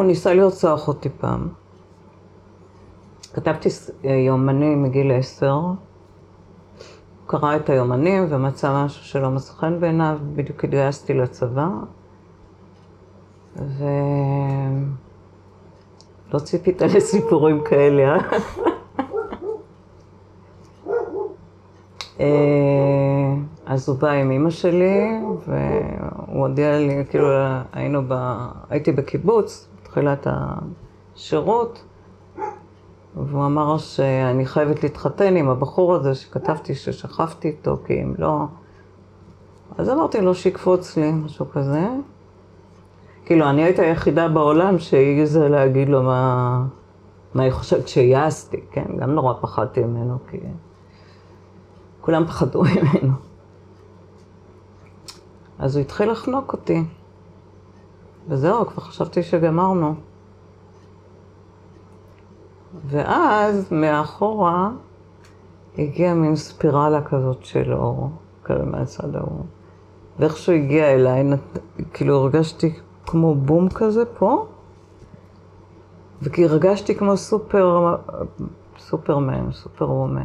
הוא ניסה לרצוח אותי פעם. כתבתי יומנים מגיל עשר. הוא קרא את היומנים ומצא משהו שלא מצא חן בעיניו, בדיוק התגייסתי לצבא. ולא ציפית לסיפורים כאלה, אה? אה? אז הוא בא עם אימא שלי, והוא הודיע לי, כאילו היינו ב... הייתי בקיבוץ, בתחילת השירות, והוא אמר שאני חייבת להתחתן עם הבחור הזה שכתבתי ששכבתי איתו, כי אם לא... אז אמרתי לו שיקפוץ לי, משהו כזה. כאילו, אני הייתה היחידה בעולם שהעיזה להגיד לו מה, מה היא חושבת שיעשתי, כן? גם נורא פחדתי ממנו, כי כולם פחדו ממנו. אז הוא התחיל לחנוק אותי. וזהו, כבר חשבתי שגמרנו. ואז מאחורה הגיעה מין ספירלה כזאת של אור, כזה מהצד ההוא. ואיך שהוא הגיע אליי, נת... כאילו הרגשתי כמו בום כזה פה, וכי הרגשתי כמו סופר, סופרמן, סופר וומן.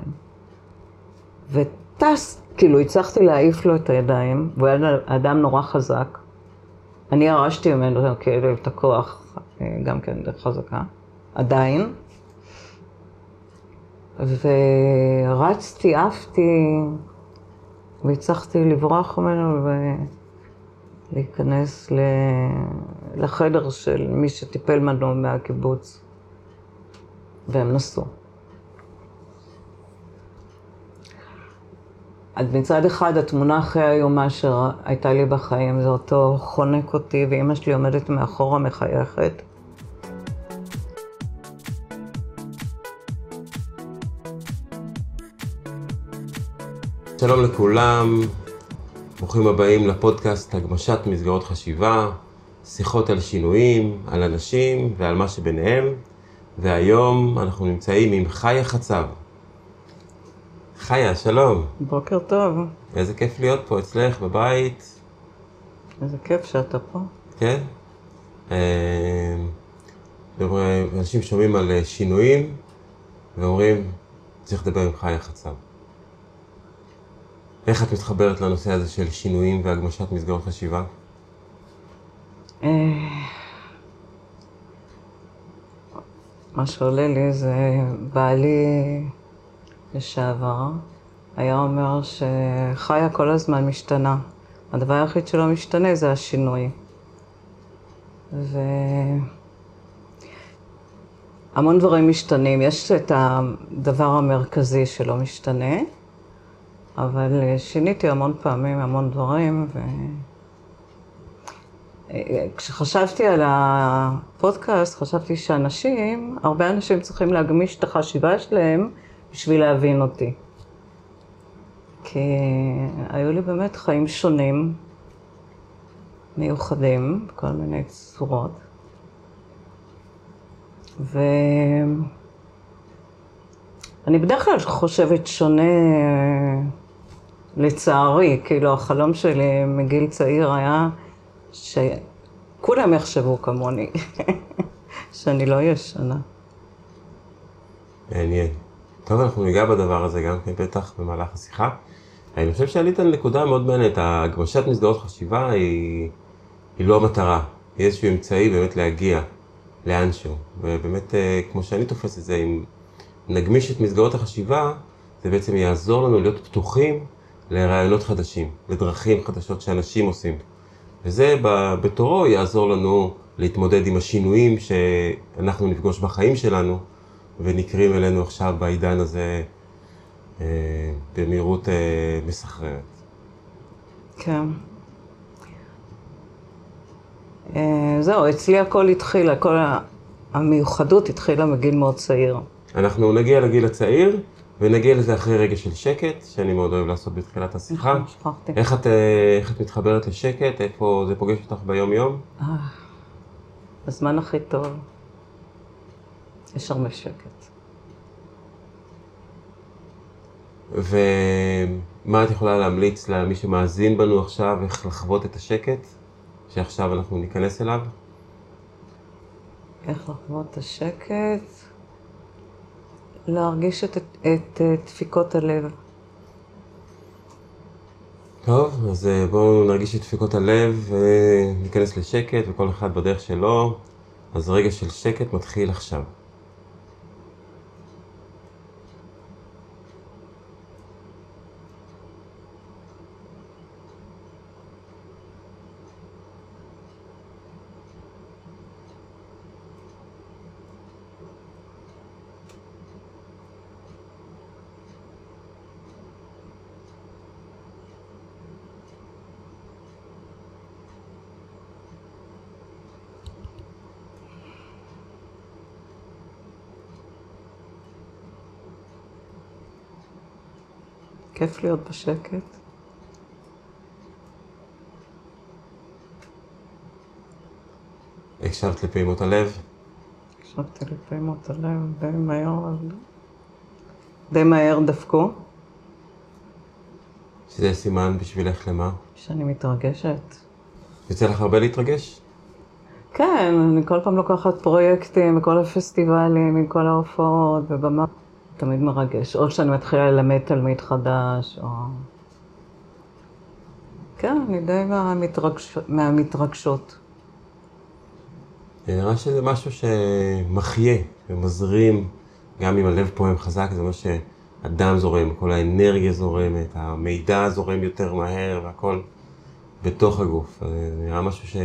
וטס, כאילו הצלחתי להעיף לו את הידיים, והוא היה אדם נורא חזק. אני ירשתי ממנו כאילו את הכוח, גם כן דרך חזקה, עדיין. ורצתי, עפתי, והצלחתי לברוח ממנו ולהיכנס לחדר של מי שטיפל בנו מהקיבוץ, והם נסעו. אז מצד אחד, התמונה הכי איומה שהייתה לי בחיים זה אותו חונק אותי, ואימא שלי עומדת מאחורה מחייכת. שלום לכולם, ברוכים הבאים לפודקאסט הגמשת מסגרות חשיבה, שיחות על שינויים, על אנשים ועל מה שביניהם, והיום אנחנו נמצאים עם חיה חצב. חיה, שלום. בוקר טוב. איזה כיף להיות פה אצלך בבית. איזה כיף שאתה פה. כן. אנשים שומעים על שינויים ואומרים, צריך לדבר עם חיה חצב. איך את מתחברת לנושא הזה של שינויים והגמשת מסגרות חשיבה? מה שעולה לי זה בעלי לשעבר היה אומר שחיה כל הזמן משתנה. הדבר היחיד שלא משתנה זה השינוי. והמון דברים משתנים. יש את הדבר המרכזי שלא משתנה, אבל שיניתי המון פעמים המון דברים, וכשחשבתי על הפודקאסט, חשבתי שאנשים, הרבה אנשים צריכים להגמיש את החשיבה שלהם בשביל להבין אותי. כי היו לי באמת חיים שונים, מיוחדים, בכל מיני צורות. ואני בדרך כלל חושבת שונה, לצערי, כאילו החלום שלי מגיל צעיר היה שכולם יחשבו כמוני, שאני לא אהיה שונה. מעניין. טוב, אנחנו ניגע בדבר הזה גם כן בטח במהלך השיחה. אני חושב שעלית על נקודה מאוד מעניינת, הגמשת מסגרות חשיבה היא, היא לא המטרה, היא איזשהו אמצעי באמת להגיע לאנשהו. ובאמת, כמו שאני תופס את זה, אם נגמיש את מסגרות החשיבה, זה בעצם יעזור לנו להיות פתוחים לרעיונות חדשים, לדרכים חדשות שאנשים עושים. וזה בתורו יעזור לנו להתמודד עם השינויים שאנחנו נפגוש בחיים שלנו, ונקרים אלינו עכשיו בעידן הזה אה, במהירות אה, מסחררת. כן. אה, זהו, אצלי הכל התחיל, הכל המיוחדות התחילה מגיל מאוד צעיר. אנחנו נגיע לגיל הצעיר, ונגיע לזה אחרי רגע של שקט, שאני מאוד אוהב לעשות בתחילת השיחה. שכחתי. איך את, איך את מתחברת לשקט? איפה זה פוגש אותך ביום-יום? הזמן הכי טוב. יש הרבה שקט. ומה את יכולה להמליץ למי שמאזין בנו עכשיו, איך לחוות את השקט שעכשיו אנחנו ניכנס אליו? איך לחוות את השקט? להרגיש את, את, את דפיקות הלב. טוב, אז אה, בואו נרגיש את דפיקות הלב וניכנס לשקט, וכל אחד בדרך שלו. אז רגע של שקט מתחיל עכשיו. כיף להיות בשקט. הקשבת לפעימות הלב? הקשבתי לפעימות הלב די מהר, די מהר דפקו. שזה סימן בשבילך למה? שאני מתרגשת. יוצא לך הרבה להתרגש? כן, אני כל פעם לוקחת פרויקטים מכל הפסטיבלים, מכל ההופעות ובמה. תמיד מרגש. או שאני מתחילה ללמד תלמיד חדש, או... כן, אני די מהמתרגש... מהמתרגשות. נראה שזה משהו שמחיה ומזרים, גם אם הלב פועם חזק, זה אומר שהדם זורם, כל האנרגיה זורמת, המידע זורם יותר מהר והכל בתוך הגוף. זה נראה משהו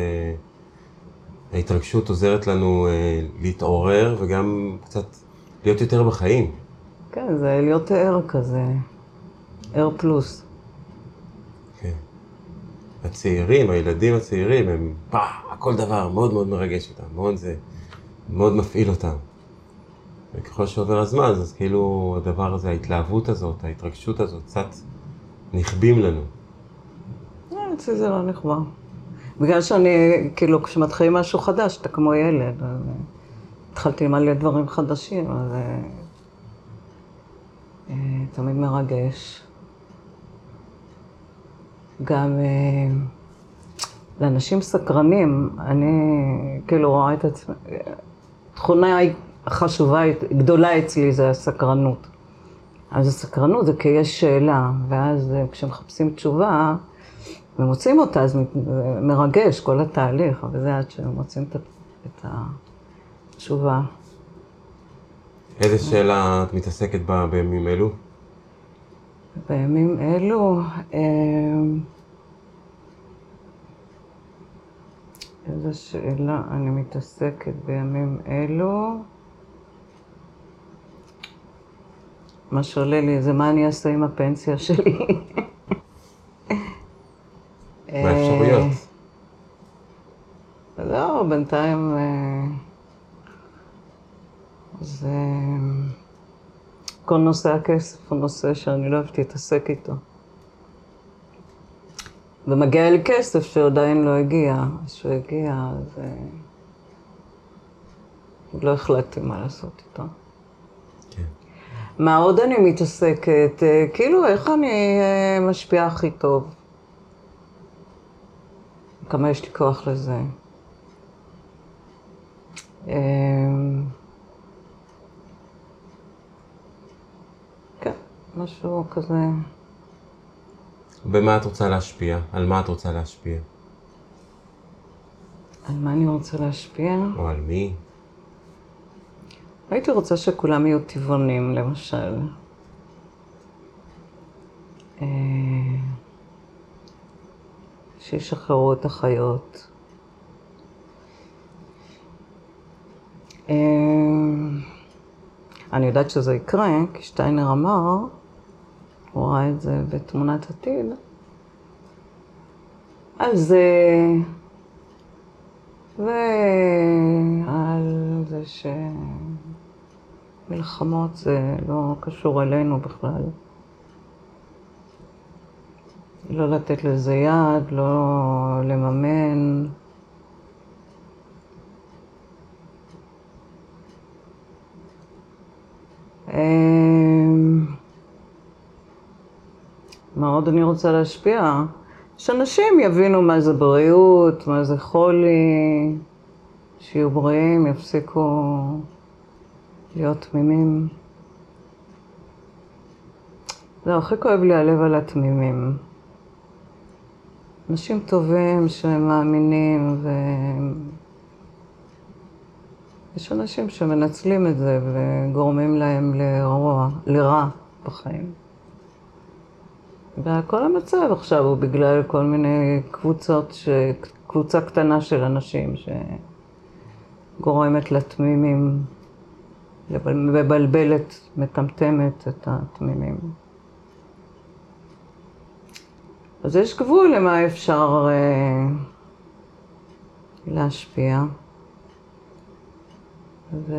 שההתרגשות עוזרת לנו אה, להתעורר וגם קצת להיות יותר בחיים. כן, זה להיות ער כזה, ער פלוס. כן. הצעירים, הילדים הצעירים, הם פah, כל דבר מאוד מאוד מרגש אותם, מאוד זה, מאוד מפעיל אותם. וככל שעובר הזמן, אז כאילו הדבר הזה, ההתלהבות הזאת, ההתרגשות הזאת, קצת נכבים לנו. אה, אצלי זה לא נכבה. בגלל שאני, כאילו, כשמתחילים משהו חדש, אתה כמו ילד. אז התחלתי למלא דברים חדשים, אז אה, תמיד מרגש. גם אה, לאנשים סקרנים, אני כאילו רואה את עצמי, תכונה חשובה, גדולה אצלי זה הסקרנות. אז הסקרנות זה כי יש שאלה, ואז אה, כשמחפשים תשובה ומוצאים אותה, אז מרגש כל התהליך, אבל זה עד שמוצאים את התשובה. איזה שאלה את מתעסקת בה בימים אלו? בימים אלו, אמ, איזה שאלה אני מתעסקת בימים אלו? מה שעולה לי זה מה אני אעשה עם הפנסיה שלי. מה האפשרויות? זהו, בינתיים... אה, זה... כל נושא הכסף הוא נושא שאני לא אוהבת להתעסק איתו. ומגיע לי כסף שעדיין לא הגיע, אז כשהוא הגיע, אז לא החלטתי מה לעשות איתו. כן. מה עוד אני מתעסקת? אה, כאילו, איך אני אה, משפיעה הכי טוב? כמה יש לי כוח לזה? משהו כזה. במה את רוצה להשפיע? על מה את רוצה להשפיע? על מה אני רוצה להשפיע? או על מי? הייתי רוצה שכולם יהיו טבעונים, למשל. אה, שישחררו את החיות. אה, אני יודעת שזה יקרה, כי שטיינר אמר הוא ראה את זה בתמונת עתיד. אז... ועל זה שמלחמות זה לא קשור אלינו בכלל. לא לתת לזה יד, לא לממן. מה עוד אני רוצה להשפיע? שאנשים יבינו מה זה בריאות, מה זה חולי, שיהיו בריאים, יפסיקו להיות תמימים. זהו, הכי כואב לי הלב על התמימים. אנשים טובים שמאמינים ו... יש אנשים שמנצלים את זה וגורמים להם לרוע, לרע בחיים. וכל המצב עכשיו הוא בגלל כל מיני קבוצות, ש... קבוצה קטנה של אנשים שגורמת לתמימים, מבלבלת, מטמטמת את התמימים. אז יש גבול למה אפשר אה, להשפיע. ו...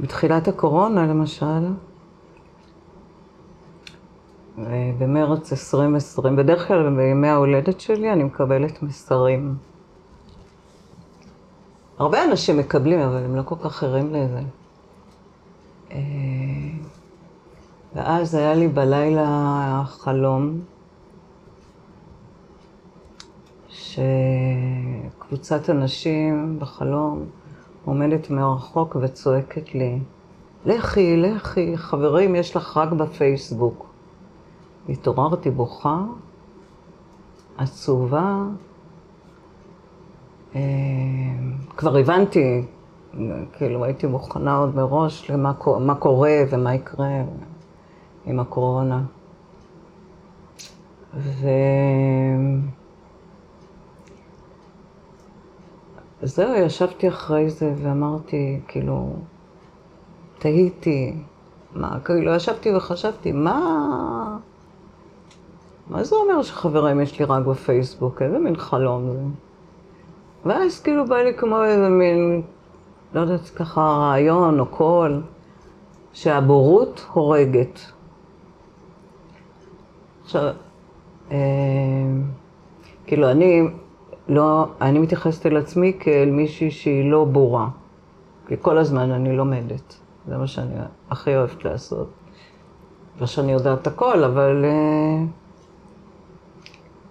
בתחילת הקורונה, למשל, במרץ 2020, בדרך כלל בימי ההולדת שלי אני מקבלת מסרים. הרבה אנשים מקבלים, אבל הם לא כל כך ערים לזה. אה, ואז היה לי בלילה חלום שקבוצת אנשים בחלום עומדת מרחוק וצועקת לי, לכי, לכי, חברים, יש לך רק בפייסבוק. התעוררתי בוכה, עצובה, אה, כבר הבנתי, כאילו הייתי מוכנה עוד מראש למה קורה ומה יקרה עם הקורונה. ו... זהו, ישבתי אחרי זה ואמרתי, כאילו, תהיתי, מה, כאילו, ישבתי וחשבתי, מה... מה זה אומר שחברים יש לי רק בפייסבוק? איזה מין חלום זה? ואז כאילו בא לי כמו איזה מין, לא יודעת, ככה רעיון או קול, שהבורות הורגת. עכשיו, אה, כאילו אני לא, אני מתייחסת אל עצמי כאל מישהי שהיא לא בורה. כי כל הזמן אני לומדת. זה מה שאני הכי אוהבת לעשות. לא שאני יודעת הכל, אבל uh,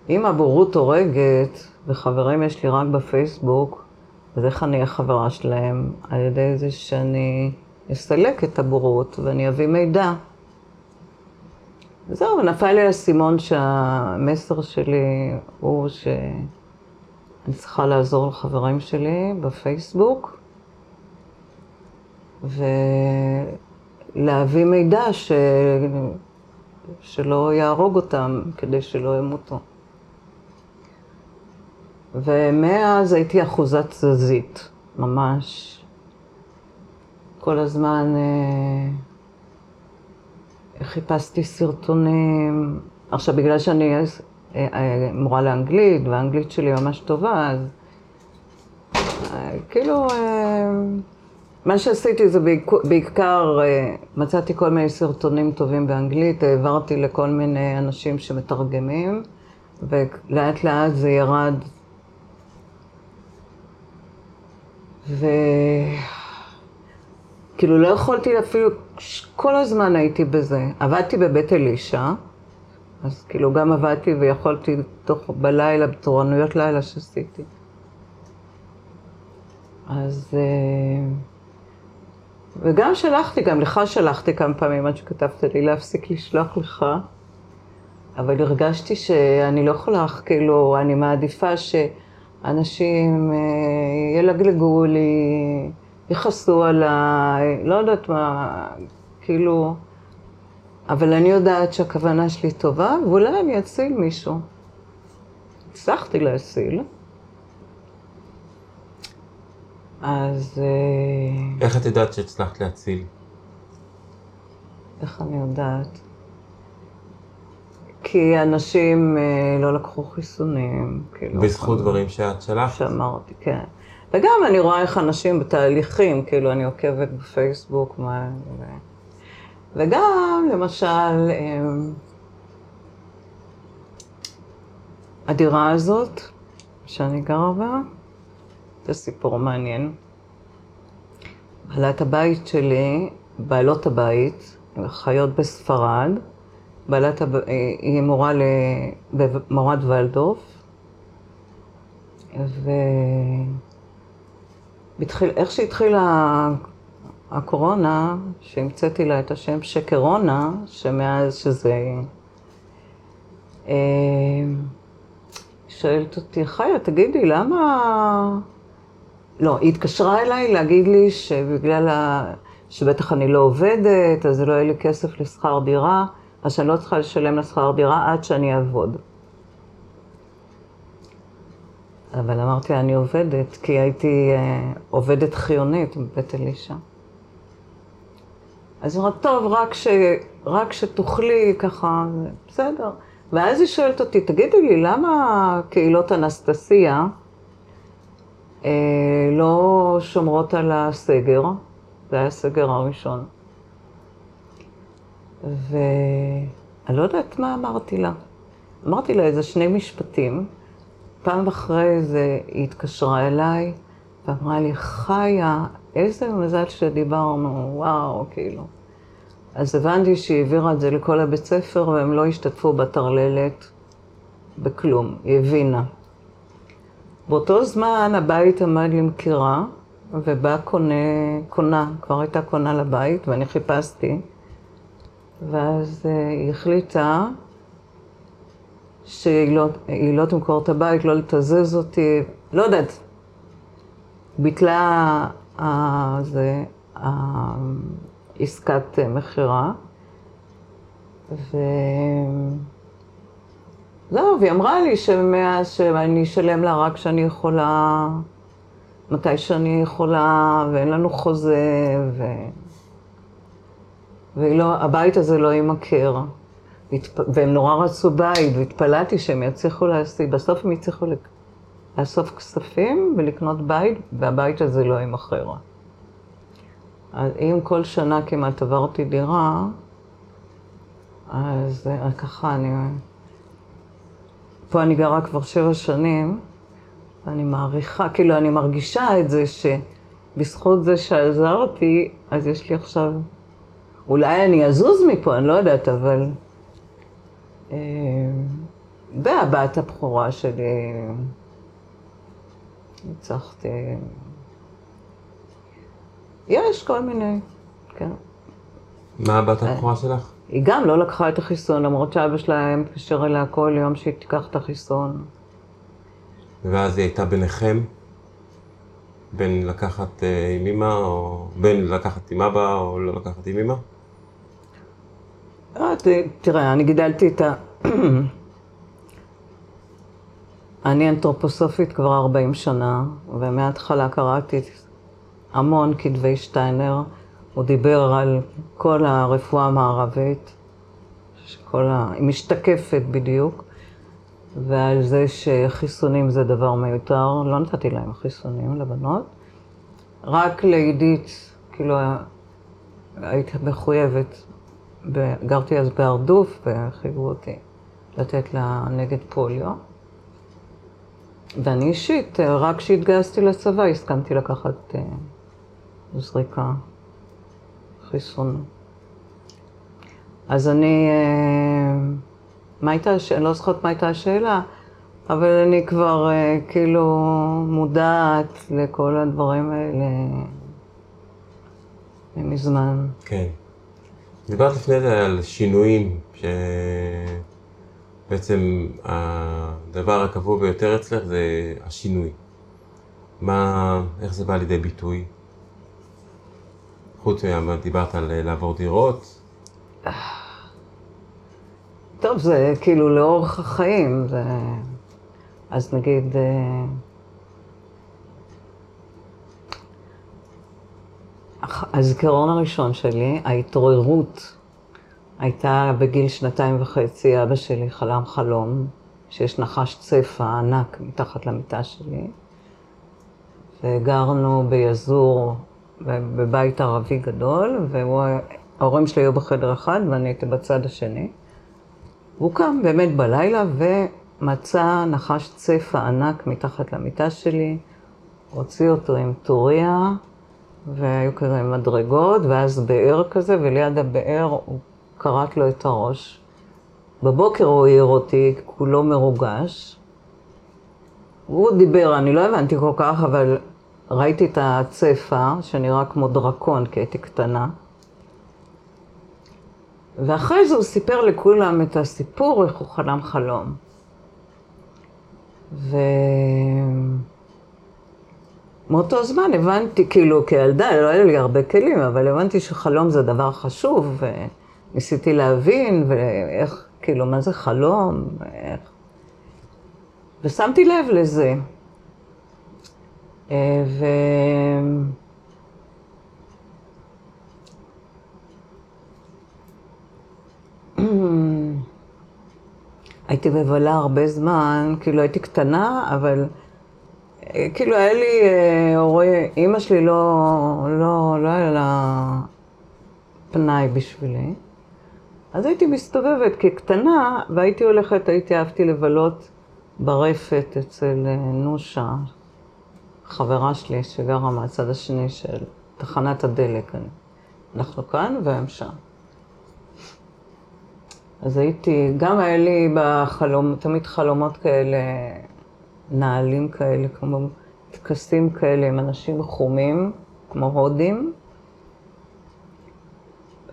אם הבורות הורגת, וחברים יש לי רק בפייסבוק, אז איך אני אהיה חברה שלהם? על ידי זה שאני אסלק את הבורות ואני אביא מידע. וזהו, נפל לי האסימון שהמסר שלי הוא ש... אני צריכה לעזור לחברים שלי בפייסבוק ולהביא מידע ש... שלא יהרוג אותם כדי שלא ימותו. ומאז הייתי אחוזת תזזית, ממש. כל הזמן אה, חיפשתי סרטונים. עכשיו, בגלל שאני מורה לאנגלית, והאנגלית שלי ממש טובה, אז אה, כאילו, מה שעשיתי זה בעיקר, מצאתי כל מיני סרטונים טובים באנגלית, העברתי לכל מיני אנשים שמתרגמים, ולאט לאט זה ירד. וכאילו לא יכולתי אפילו, כל הזמן הייתי בזה. עבדתי בבית אלישע. אז כאילו גם עבדתי ויכולתי תוך בלילה, בתורנויות לילה שעשיתי. אז... אה, וגם שלחתי, גם לך שלחתי כמה פעמים עד שכתבת לי להפסיק לשלוח לך, אבל הרגשתי שאני לא יכולה, כאילו, אני מעדיפה שאנשים אה, ילגלגו לי, יכעסו עליי, לא יודעת מה, כאילו... אבל אני יודעת שהכוונה שלי טובה, ואולי אני אציל מישהו. הצלחתי להציל. אז... אה, איך את יודעת שהצלחת להציל? איך אני יודעת? כי אנשים אה, לא לקחו חיסונים. כאילו, בזכות דברים שאת שלחת? שאמרתי, כן. וגם אני רואה איך אנשים בתהליכים, כאילו אני עוקבת בפייסבוק, מה... וגם, למשל, אמ, הדירה הזאת, שאני גרה בה, זה סיפור מעניין. בעלת הבית שלי, בעלות הבית, חיות בספרד. בעלת הב... היא מורה ל... במורת ולדורף, ואיך שהתחילה הקורונה, שהמצאתי לה את השם שקרונה, שמאז שזה... אה, שואלת אותי, חיה, תגידי, למה... לא, היא התקשרה אליי להגיד לי שבגלל ה... שבטח אני לא עובדת, אז לא יהיה לי כסף לשכר דירה, אז שאני לא צריכה לשלם לשכר דירה עד שאני אעבוד. אבל אמרתי אני עובדת, כי הייתי אה, עובדת חיונית בבית אלישע. אז היא אומרת, טוב, רק, ש... רק שתוכלי ככה, בסדר. ואז היא שואלת אותי, תגידי לי, למה קהילות אנסטסיה אה, לא שומרות על הסגר? זה היה הסגר הראשון. ואני לא יודעת מה אמרתי לה. אמרתי לה איזה שני משפטים. פעם אחרי זה היא התקשרה אליי ואמרה לי, חיה, איזה מזל שדיברנו, וואו, כאילו. אז הבנתי שהיא העבירה את זה לכל הבית ספר והם לא השתתפו בטרללת בכלום, היא הבינה. באותו זמן הבית עמד למכירה, ובאה קונה, קונה, כבר הייתה קונה לבית, ואני חיפשתי, ואז אה, היא החליטה שהיא לא, לא תמכור את הבית, לא לתזז אותי, לא יודעת. ביטלה זה, עסקת מכירה, וזהו, והיא אמרה לי שמאז שאני אשלם לה רק כשאני יכולה, מתי שאני יכולה, ואין לנו חוזה, ו... והבית לא, הזה לא יימכר. והם נורא רצו בית, והתפללתי שהם יצליחו להשיג, בסוף הם יצליחו לאסוף כספים ולקנות בית, והבית הזה לא יימכר. אז אם כל שנה כמעט עברתי דירה, אז ככה אני... פה אני גרה כבר שבע שנים, ואני מעריכה, כאילו, אני מרגישה את זה שבזכות זה שעזרתי, אז יש לי עכשיו... אולי אני אזוז מפה, אני לא יודעת, אבל... והבת אה, הבכורה שלי, ניצחתי יש כל מיני, כן. מה הבת אה, הבכורה שלך? היא גם לא לקחה את החיסון, למרות שאבא שלה מתקשר אליה כל יום שהיא תיקח את החיסון. ואז היא הייתה ביניכם? בין לקחת אה, עם אמא, או בין לקחת עם אבא, או לא לקחת עם אמא? אה, תראה, אני גידלתי את ה... אני אנתרופוסופית כבר 40 שנה, ומההתחלה קראתי המון כתבי שטיינר. הוא דיבר על כל הרפואה המערבית, שכל ה... היא משתקפת בדיוק, ועל זה שחיסונים זה דבר מיותר. לא נתתי להם חיסונים לבנות. רק לעידית, כאילו, הייתי מחויבת, גרתי אז בהרדוף וחייבו אותי לתת לה נגד פוליו. ואני אישית, רק כשהתגייסתי לצבא הסכמתי לקחת אה, זריקה, חיסון. אז אני, אה, מה הייתה, אני לא זוכרת מה הייתה השאלה, אבל אני כבר אה, כאילו מודעת לכל הדברים האלה מזמן. כן. דיברת לפני זה על שינויים, שבעצם הדבר הקבוע ביותר אצלך זה השינוי. מה, איך זה בא לידי ביטוי? חוץ ממה דיברת על אה, לעבור דירות? טוב, זה כאילו לאורך החיים, זה... אז נגיד... אה, הזיכרון הראשון שלי, ההתעוררות הייתה בגיל שנתיים וחצי, אבא שלי חלם חלום שיש נחש צפה ענק מתחת למיטה שלי, וגרנו ביזור בבית ערבי גדול, וההורים שלי היו בחדר אחד ואני הייתי בצד השני. והוא קם באמת בלילה ומצא נחש צפה ענק מתחת למיטה שלי, הוציא אותו עם טוריה, והיו כזה מדרגות, ואז באר כזה, וליד הבאר הוא כרת לו את הראש. בבוקר הוא העיר אותי, כולו מרוגש, הוא דיבר, אני לא הבנתי כל כך, אבל ראיתי את הצפה, שנראה כמו דרקון, כי הייתי קטנה. ואחרי זה הוא סיפר לכולם את הסיפור, איך הוא חלם חלום. ומאותו זמן הבנתי, כאילו, כילדה, לא היה לי הרבה כלים, אבל הבנתי שחלום זה דבר חשוב, וניסיתי להבין, ואיך, כאילו, מה זה חלום, ואיך... ושמתי לב לזה. אה, ו... הייתי מבלה הרבה זמן, כאילו הייתי קטנה, אבל אה, כאילו היה לי אה, הורה, אימא שלי לא, לא, לא היה לה פנאי בשבילי. אז הייתי מסתובבת כקטנה, והייתי הולכת, הייתי אהבתי לבלות ברפת אצל אה, נושה, חברה שלי שגרה מהצד השני של תחנת הדלק. אנחנו כאן והם שם. אז הייתי, גם היה לי בחלום, תמיד חלומות כאלה, נעלים כאלה, כמו טקסים כאלה עם אנשים חומים, כמו הודים.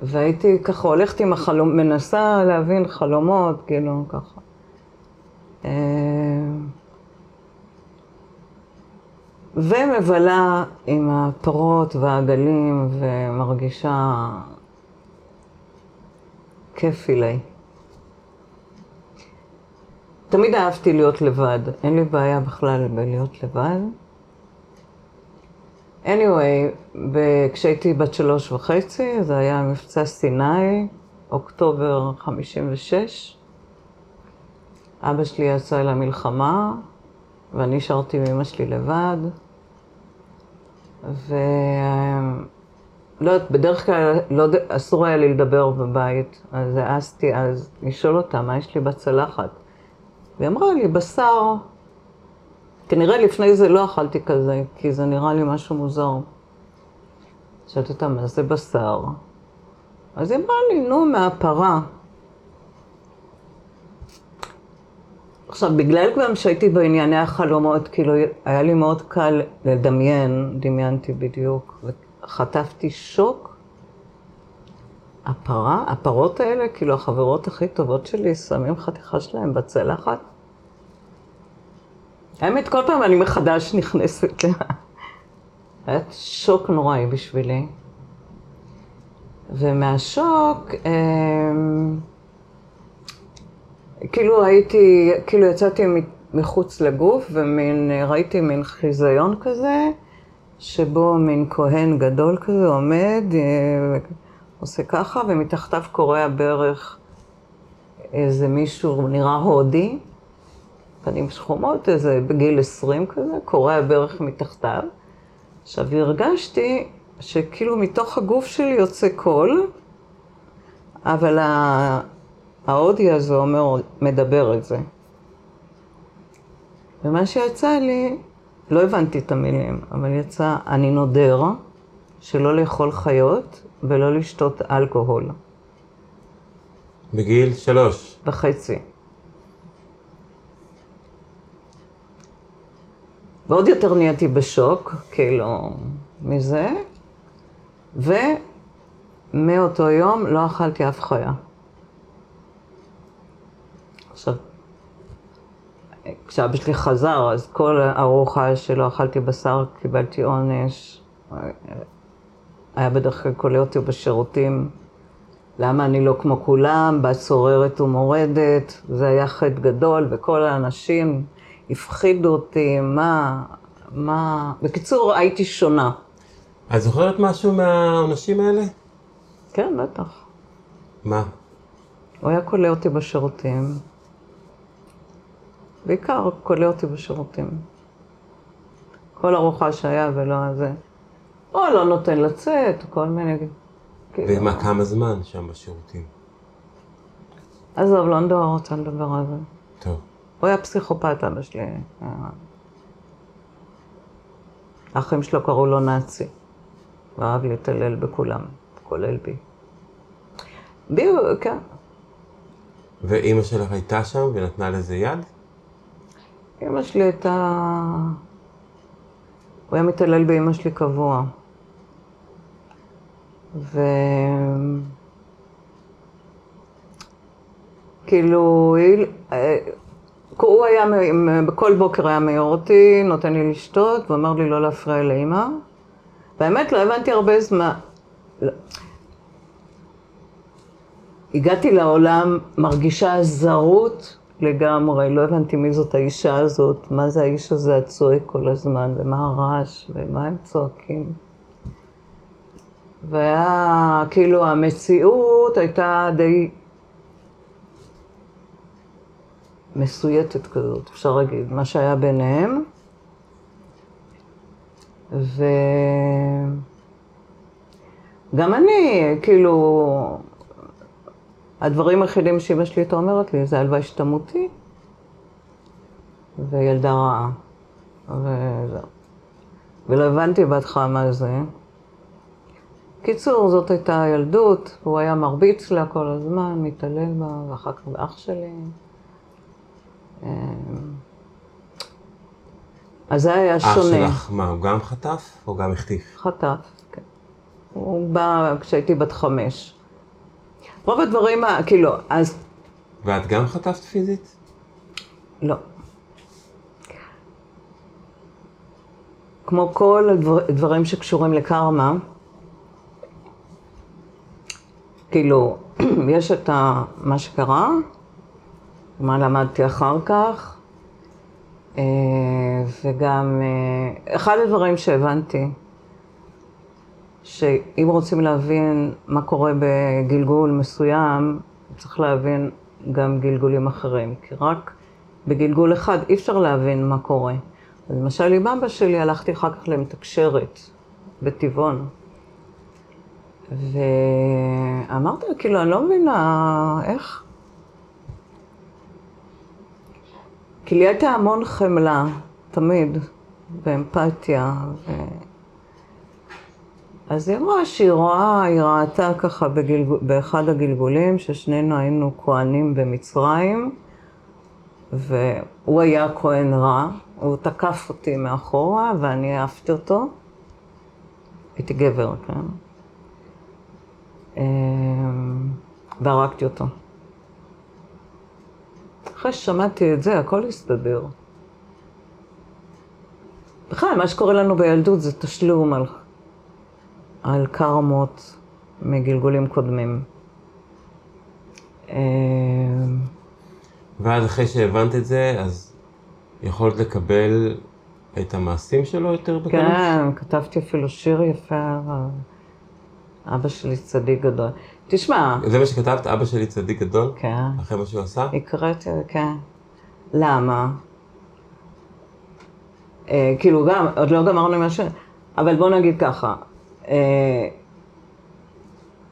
והייתי ככה הולכת עם החלום, מנסה להבין חלומות, כאילו, ככה. אה, ומבלה עם הפרות והעגלים ומרגישה כיפי לי. תמיד אהבתי להיות לבד, אין לי בעיה בכלל בלהיות לבד. Anyway, כשהייתי בת שלוש וחצי, זה היה מבצע סיני, אוקטובר 56. אבא שלי יצא אל המלחמה, ואני נשארתי עם אמא שלי לבד. ו... לא יודעת, בדרך כלל לא, אסור היה לי לדבר בבית, אז העזתי אז לשאול אותה מה יש לי בצלחת. והיא אמרה לי, בשר. כנראה לפני זה לא אכלתי כזה, כי זה נראה לי משהו מוזר. שאלתי אותה, מה זה בשר? אז היא אמרה לי, נו, מהפרה. עכשיו, בגלל גם שהייתי בענייני החלומות, כאילו, היה לי מאוד קל לדמיין, דמיינתי בדיוק, וחטפתי שוק. הפרה, הפרות האלה, כאילו, החברות הכי טובות שלי, שמים חתיכה שלהם בצלחת. האמת, כל פעם אני מחדש נכנסת ל... היה שוק נוראי בשבילי. ומהשוק, אה, כאילו הייתי, כאילו יצאתי מחוץ לגוף ומין, ראיתי מין חיזיון כזה, שבו מין כהן גדול כזה עומד, אה, עושה ככה, ומתחתיו קורע ברך איזה מישהו נראה הודי, פנים שחומות, איזה בגיל עשרים כזה, קורע ברך מתחתיו. עכשיו הרגשתי שכאילו מתוך הגוף שלי יוצא קול, אבל ההודי הזה אומר, מדבר את זה. ומה שיצא לי, לא הבנתי את המילים, אבל יצא, אני נודר שלא לאכול חיות ולא לשתות אלכוהול. בגיל שלוש. וחצי. ועוד יותר נהייתי בשוק, כאילו, מזה, ומאותו יום לא אכלתי אף חיה. כשאבא שלי חזר, אז כל ארוחה שלא אכלתי בשר, קיבלתי עונש. היה בדרך כלל קולה אותי בשירותים. למה אני לא כמו כולם, בת סוררת ומורדת, זה היה חטא גדול, וכל האנשים הפחידו אותי, מה, מה... בקיצור, הייתי שונה. את זוכרת משהו מהאנשים האלה? כן, בטח. מה? הוא היה קולה אותי בשירותים. בעיקר קולה אותי בשירותים. כל ארוחה שהיה ולא זה. או לא נותן לצאת, כל מיני... כאילו. ומה, כמה זמן שם בשירותים? עזוב, לא נדבר רוצה לדבר על זה. טוב. הוא היה פסיכופת, אבא שלי. האחים שלו קראו לו נאצי. הוא אהב להתעלל בכולם, כולל בי. בי, כן. ואימא שלך הייתה שם ונתנה לזה יד? אמא שלי הייתה... הוא היה מתעלל באמא שלי קבוע. ו... כאילו, היא- הוא היה, בכל בוקר היה מעיר אותי, נותן לי לשתות, ואומר לי לא להפריע לאמא. והאמת, לא הבנתי הרבה זמן. לא. הגעתי לעולם מרגישה זרות לגמרי, לא הבנתי מי זאת האישה הזאת, מה זה האיש הזה הצועק כל הזמן, ומה הרעש, ומה הם צועקים. והיה, כאילו, המציאות הייתה די מסויטת כזאת, אפשר להגיד, מה שהיה ביניהם. וגם אני, כאילו, הדברים היחידים שאמא שלי הייתה אומרת לי, זה הלוואי שתמותי, וילדה רעה. וזהו. ולא הבנתי בהתחלה מה זה. קיצור, זאת הייתה הילדות, הוא היה מרביץ לה כל הזמן, מתעלל בה, ואחר כך באח שלי. אז זה היה אח שונה. שלך, מה, הוא גם חטף או גם החטיף? חטף, כן. הוא בא כשהייתי בת חמש. רוב הדברים, כאילו, אז ואת גם חטפת פיזית? לא. כמו כל הדבר- הדברים שקשורים לקרמה, כאילו, יש את ה- מה שקרה, מה למדתי אחר כך, אה, וגם אה, אחד הדברים שהבנתי, שאם רוצים להבין מה קורה בגלגול מסוים, צריך להבין גם גלגולים אחרים, כי רק בגלגול אחד אי אפשר להבין מה קורה. למשל עם אבא שלי הלכתי אחר כך למתקשרת בטבעון. ואמרתי לה, כאילו, אני לא מבינה איך. כי לי הייתה המון חמלה, תמיד, ואמפתיה. ו... אז היא אמרה שהיא רואה, היא ראתה ככה בגלגול, באחד הגלגולים, ששנינו היינו כהנים במצרים, והוא היה כהן רע, הוא תקף אותי מאחורה, ואני אהבתי אותו. הייתי גבר, כן? אמ, והרגתי אותו. אחרי ששמעתי את זה, הכל הסתדר. בכלל, מה שקורה לנו בילדות זה תשלום על, על קרמות מגלגולים קודמים. אמ, ואז אחרי שהבנת את זה, אז יכולת לקבל את המעשים שלו יותר בקלות? כן, כתבתי אפילו שיר יפה, אבא שלי צדיק גדול. תשמע, זה מה שכתבת, אבא שלי צדיק גדול? כן, אחרי מה שהוא עשה? הקראתי, כן. למה? אה, כאילו גם, עוד לא גמרנו עם השם, אבל בוא נגיד ככה, אה,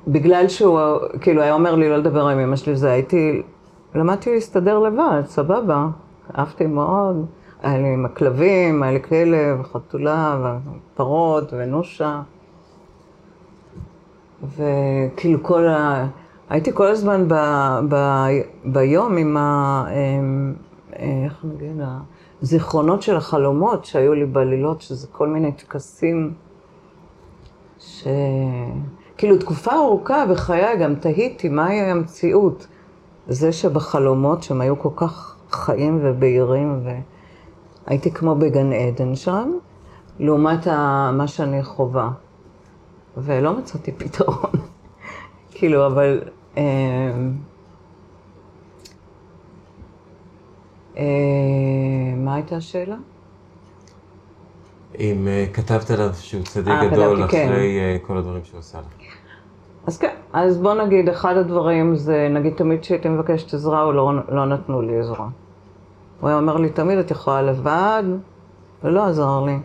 בגלל שהוא כאילו היה אומר לי לא לדבר עם אמא שלי, זה הייתי, למדתי להסתדר לבד, סבבה, אהבתי מאוד, היה לי עם הכלבים, היה לי כלב, חתולה, ופרות, ונושה. וכאילו כל ה... הייתי כל הזמן ב... ב... ביום עם ה... איך נגיד? הזיכרונות של החלומות שהיו לי בלילות, שזה כל מיני טקסים ש... כאילו תקופה ארוכה בחיי גם תהיתי מהי המציאות. זה שבחלומות שהם היו כל כך חיים ובהירים והייתי כמו בגן עדן שם, לעומת. מה שאני חווה. ולא מצאתי פתרון. כאילו, אבל... אה, אה, מה הייתה השאלה? אם אה, כתבת עליו שהוא צדיק אה, גדול כתבתי, כן. אחרי אה, כל הדברים שהוא עשה לך. אז כן, אז בוא נגיד, אחד הדברים זה, נגיד תמיד כשהייתי מבקשת עזרה, הוא לא, לא נתנו לי עזרה. הוא היה אומר לי, תמיד את יכולה לבד, ולא עזר לי.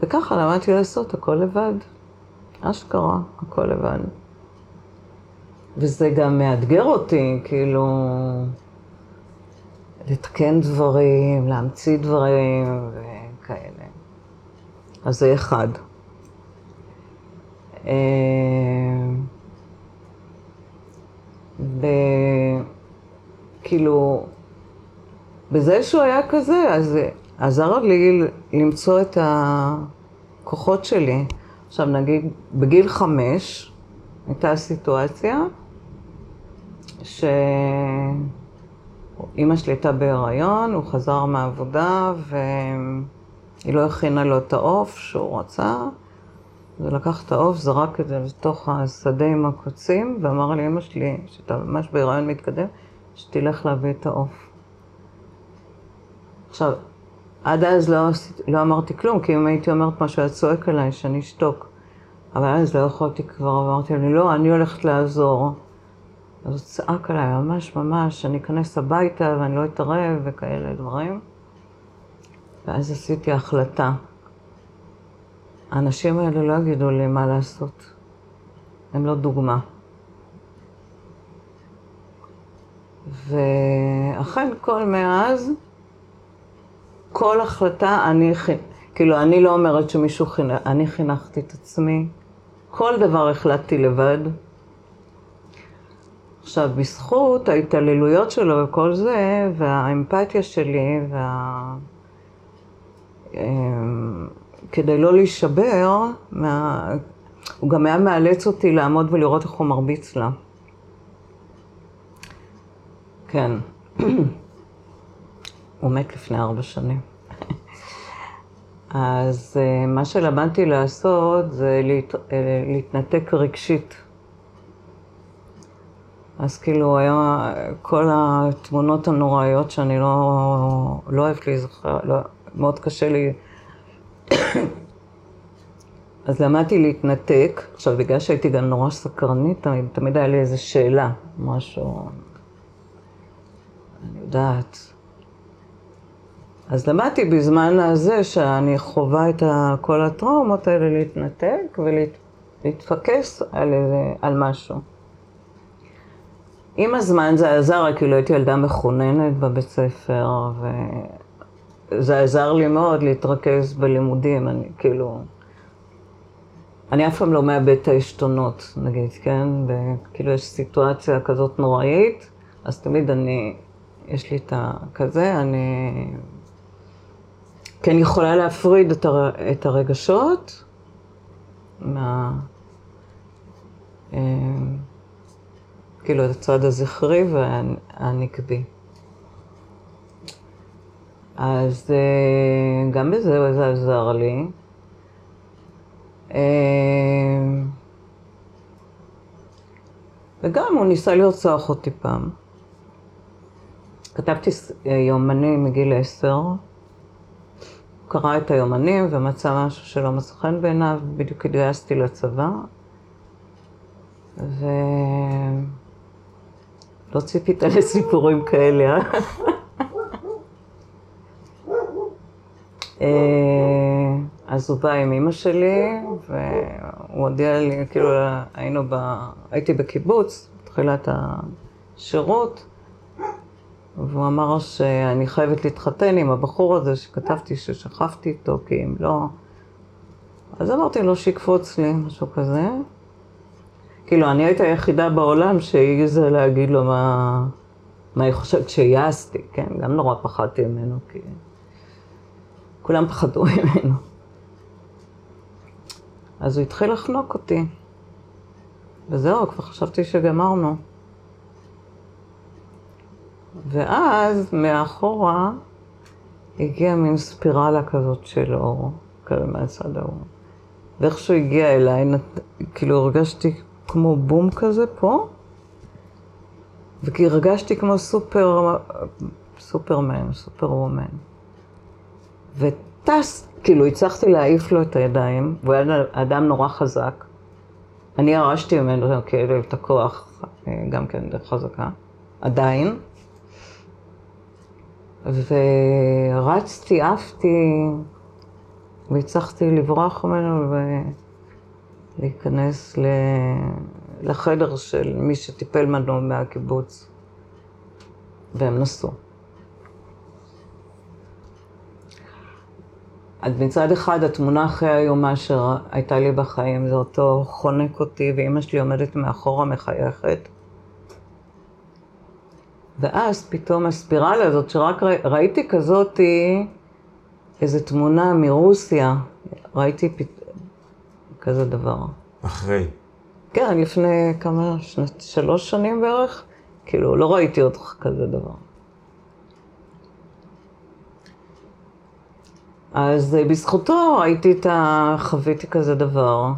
וככה למדתי לעשות הכל לבד. אשכרה, הכל לבד. וזה גם מאתגר אותי, כאילו, לתקן דברים, להמציא דברים וכאלה. אז זה אחד. אה, וכאילו, בזה שהוא היה כזה, אז עזר לי למצוא את הכוחות שלי. עכשיו נגיד, בגיל חמש הייתה סיטואציה שאימא שלי הייתה בהיריון, הוא חזר מהעבודה והיא לא הכינה לו את העוף שהוא רצה. אז לקח את העוף, זרק את זה לתוך השדה עם הקוצים, ואמר לאמא שלי, שאתה ממש בהיריון מתקדם, שתלך להביא את העוף. עכשיו, עד אז לא, לא אמרתי כלום, כי אם הייתי אומרת משהו, היה צועק עליי שאני אשתוק. אבל אז לא יכולתי כבר, אמרתי לי, לא, אני הולכת לעזור. אז הוא צעק עליי, ממש ממש, שאני אכנס הביתה ואני לא אתערב וכאלה דברים. ואז עשיתי החלטה. האנשים האלה לא יגידו לי מה לעשות. הם לא דוגמה. ואכן, כל מאז, כל החלטה, אני, כאילו, אני לא אומרת שמישהו חינך, אני חינכתי את עצמי. כל דבר החלטתי לבד. עכשיו, בזכות ההתעללויות שלו וכל זה, והאמפתיה שלי, וה... אמ, כדי לא להישבר, מה... הוא גם היה מאלץ אותי לעמוד ולראות איך הוא מרביץ לה. כן. הוא מת לפני ארבע שנים. אז אה, מה שלמדתי לעשות זה להת... אה, להתנתק רגשית. אז כאילו היה כל התמונות הנוראיות שאני לא, לא אוהבת להיזכר, לא, מאוד קשה לי אז למדתי להתנתק. עכשיו, בגלל שהייתי גם נורא סקרנית, תמיד, תמיד היה לי איזו שאלה, משהו... אני יודעת. אז למדתי בזמן הזה שאני חווה את כל הטראומות האלה להתנתק ולהתפקס על, על משהו. עם הזמן זה עזר, כאילו הייתי ילדה מחוננת בבית ספר, וזה עזר לי מאוד להתרכז בלימודים, אני כאילו... אני אף פעם לא מאבד את העשתונות, נגיד, כן? וכאילו יש סיטואציה כזאת נוראית, אז תמיד אני, יש לי את הכזה, אני... אני יכולה להפריד את, הר... את הרגשות מה... אה, כאילו, את הצד הזכרי והנקבי. אז אה, גם בזה זה עזר לי. אה, וגם הוא ניסה לרצוח אותי פעם. כתבתי יומנים מגיל עשר, קרא את היומנים ומצא משהו שלא מצא חן בעיניו, בדיוק התגייסתי לצבא, ולא ציפית לסיפורים כאלה, אה? אה? אז הוא בא עם אימא שלי, והוא הודיע לי, כאילו היינו ב... הייתי בקיבוץ, בתחילת השירות, והוא אמר שאני חייבת להתחתן עם הבחור הזה שכתבתי ששכבתי איתו, כי אם לא... אז אמרתי לו שיקפוץ לי, משהו כזה. כאילו, אני הייתה היחידה בעולם שהעיזה להגיד לו מה, מה היא חושבת כשיעשתי, כן? גם נורא פחדתי ממנו, כי כולם פחדו ממנו. אז הוא התחיל לחנוק אותי. וזהו, כבר חשבתי שגמרנו. ואז מאחורה הגיעה מין ספירלה כזאת של אור, כזה מהצד ההוא. ואיך שהוא הגיע אליי, נת... כאילו הרגשתי כמו בום כזה פה, וכי הרגשתי כמו סופר, סופרמן, סופר וומן. וטס, כאילו הצלחתי להעיף לו את הידיים, והוא היה אדם נורא חזק. אני ירשתי ממנו כאילו את הכוח, אה, גם כן חזקה, עדיין. ורצתי, עפתי, והצלחתי לברוח ממנו ולהיכנס לחדר של מי שטיפל בנו מהקיבוץ, והם נסעו. אז מצד אחד, התמונה הכי איומה שהייתה לי בחיים זה אותו חונק אותי, ואימא שלי עומדת מאחורה מחייכת. ואז פתאום הספירלה הזאת, שרק. ראיתי כזאתי, איזו תמונה מרוסיה, ראיתי פת... כזה דבר. אחרי. כן, לפני כמה, שנת, שלוש שנים בערך, כאילו, לא ראיתי עוד כזה דבר. אז אה, בזכותו ראיתי את ה... חוויתי כזה דבר.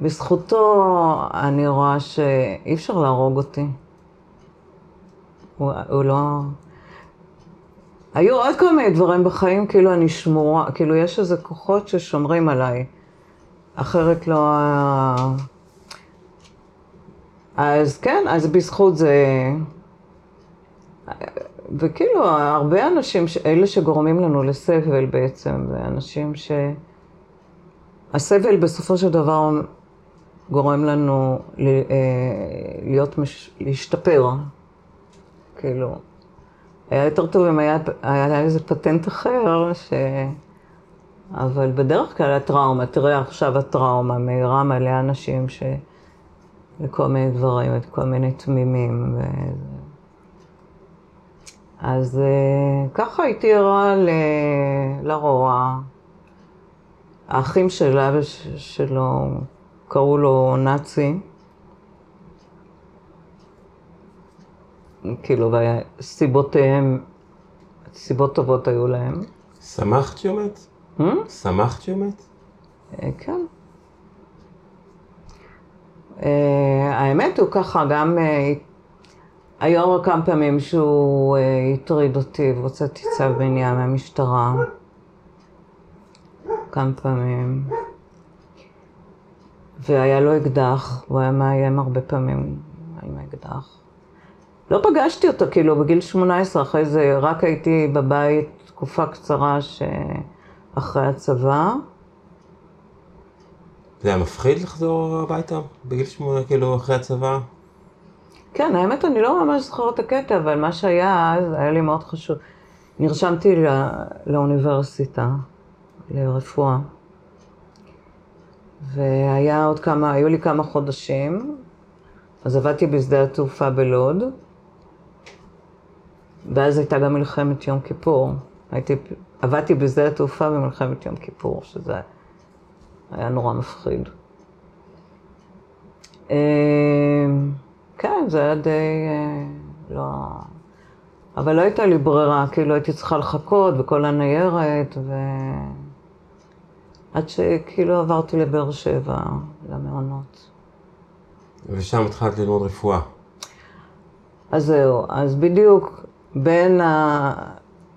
בזכותו אני רואה שאי אפשר להרוג אותי. הוא, הוא לא... היו עוד כל מיני דברים בחיים, כאילו אני שמורה, כאילו יש איזה כוחות ששומרים עליי. אחרת לא... ה- אז כן, אז בזכות זה... וכאילו, הרבה אנשים, אלה שגורמים לנו לסבל בעצם, זה אנשים ש... הסבל בסופו של דבר גורם לנו אה, להיות, מש... להשתפר. כאילו, היה יותר טוב אם היה, היה איזה פטנט אחר, ש... אבל בדרך כלל הטראומה, תראה עכשיו הטראומה מאירה מלא אנשים ש... לכל מיני דברים, את כל מיני תמימים. ו... אז אה, ככה הייתי ערה ל... לרוע. האחים שלה וש... שלו, קראו לו נאצי. כאילו, וסיבותיהם, סיבות טובות היו להם. שמחת שהוא מת? Hmm? שמחת שהוא מת? אה, כן. אה, האמת הוא ככה, גם אה, היו כמה פעמים שהוא אה, הטריד אותי והוצאתי צו מניעה מהמשטרה. כמה פעמים. והיה לו אקדח, הוא היה מאיים הרבה פעמים עם האקדח. לא פגשתי אותו, כאילו, בגיל 18, אחרי זה רק הייתי בבית תקופה קצרה שאחרי הצבא. זה היה מפחיד לחזור הביתה בגיל שמונה, כאילו, אחרי הצבא? כן, האמת, אני לא ממש זוכרת את הקטע, אבל מה שהיה אז, היה לי מאוד חשוב. נרשמתי לא, לאוניברסיטה, לרפואה, והיה עוד כמה, היו לי כמה חודשים, אז עבדתי בשדה התעופה בלוד, ואז הייתה גם מלחמת יום כיפור. הייתי, עבדתי בשדה התעופה במלחמת יום כיפור, שזה היה נורא מפחיד. אמ, כן, זה היה די... אה, לא... אבל לא הייתה לי ברירה, כאילו הייתי צריכה לחכות בכל הניירת, ו... עד שכאילו עברתי לבאר שבע, למעונות. ושם התחלת ללמוד רפואה. אז זהו, אז בדיוק בין, ה...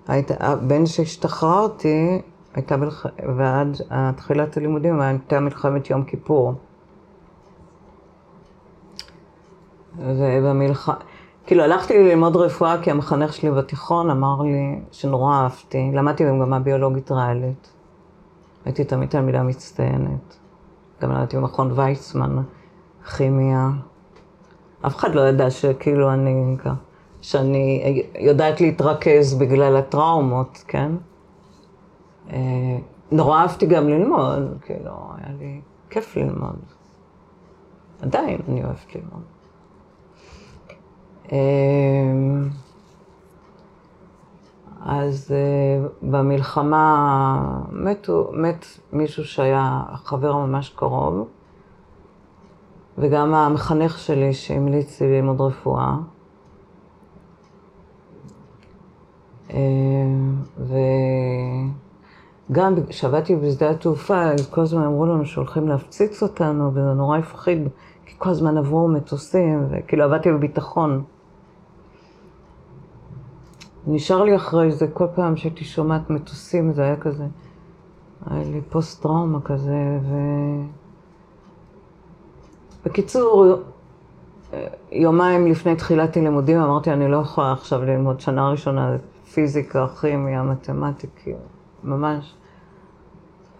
היית... בין שהשתחררתי, הייתה מלח... ועד תחילת הלימודים הייתה מלחמת יום כיפור. ובמלחמה, כאילו הלכתי ללמוד רפואה כי המחנך שלי בתיכון אמר לי שנורא אהבתי, למדתי במגמה ביולוגית ריאלית. הייתי תמיד תלמידה מצטיינת. גם למדתי במכון ויצמן, כימיה. אף אחד לא ידע שכאילו אני, שאני יודעת להתרכז בגלל הטראומות, כן? אה, נורא אהבתי גם ללמוד, כאילו, היה לי כיף ללמוד. עדיין אני אוהבת ללמוד. אמ, אז אה, במלחמה מתו, מת מישהו שהיה חבר ממש קרוב, וגם המחנך שלי שהמליץ לי ללמוד רפואה. וגם כשעבדתי בשדה התעופה, אז כל הזמן אמרו לנו שהולכים להפציץ אותנו, וזה נורא הפחיד, כי כל הזמן עברו מטוסים, וכאילו עבדתי בביטחון. נשאר לי אחרי זה, כל פעם שהייתי שומעת מטוסים, זה היה כזה, היה לי פוסט-טראומה כזה, ו... בקיצור, יומיים לפני תחילת הלימודים אמרתי, אני לא יכולה עכשיו ללמוד שנה ראשונה פיזיקה, כימיה, מתמטיקה, ממש.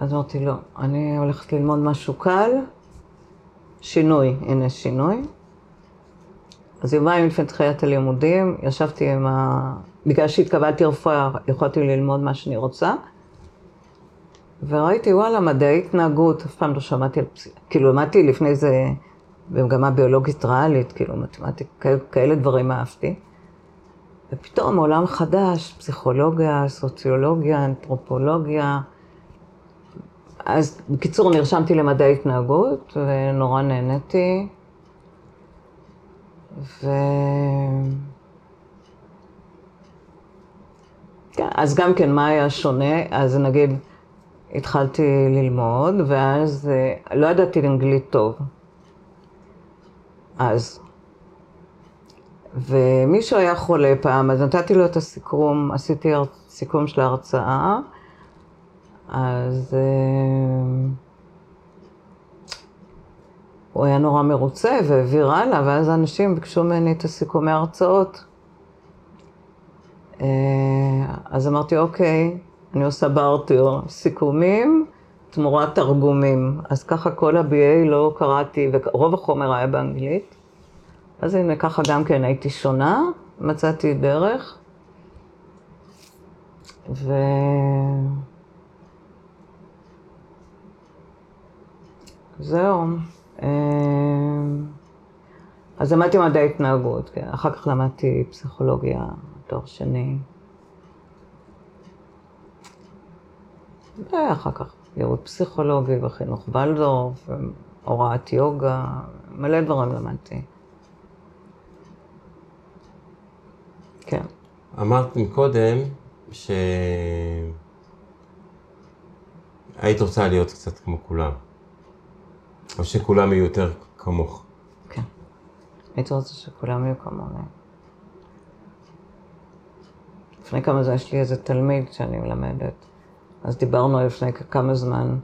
אז אמרתי, לא, אני הולכת ללמוד משהו קל, שינוי, הנה שינוי. אז יומיים לפני תחילת הלימודים, ישבתי עם ה... בגלל שהתקבלתי רפואה, יכולתי ללמוד מה שאני רוצה. וראיתי, וואלה, מדעי התנהגות, אף פעם לא שמעתי. כאילו, למדתי לפני זה במגמה ביולוגית ריאלית, כאילו מתמטיקה, כאלה דברים אהבתי. ופתאום עולם חדש, פסיכולוגיה, סוציולוגיה, אנתרופולוגיה. אז בקיצור, נרשמתי למדעי התנהגות, ונורא נהניתי. ו... כן, אז גם כן, מה היה שונה? אז נגיד, התחלתי ללמוד, ואז אה, לא ידעתי אנגלית טוב. אז. ומישהו היה חולה פעם, אז נתתי לו את הסיכום, עשיתי סיכום של ההרצאה, אז אה, הוא היה נורא מרוצה והעביר הלאה, ואז האנשים ביקשו ממני את הסיכומי ההרצאות. אה, אז אמרתי, אוקיי, אני עושה בארטר, סיכומים תמורת תרגומים. אז ככה כל ה-BA לא קראתי, ורוב החומר היה באנגלית. אז הנה, ככה גם כן הייתי שונה, מצאתי דרך. ו... זהו. אה, אז למדתי מדעי התנהגות, כן. אחר כך למדתי פסיכולוגיה, תואר שני. ואחר כך ייעוד פסיכולוגי וחינוך ולדורף, הוראת יוגה, מלא דברים למדתי. כן. אמרת מקודם שהיית רוצה להיות קצת כמו כולם, או שכולם יהיו יותר כמוך. כן. הייתי רוצה שכולם יהיו כמוני. לפני כמה זמן יש לי איזה תלמיד שאני מלמדת, אז דיברנו לפני כמה זמן.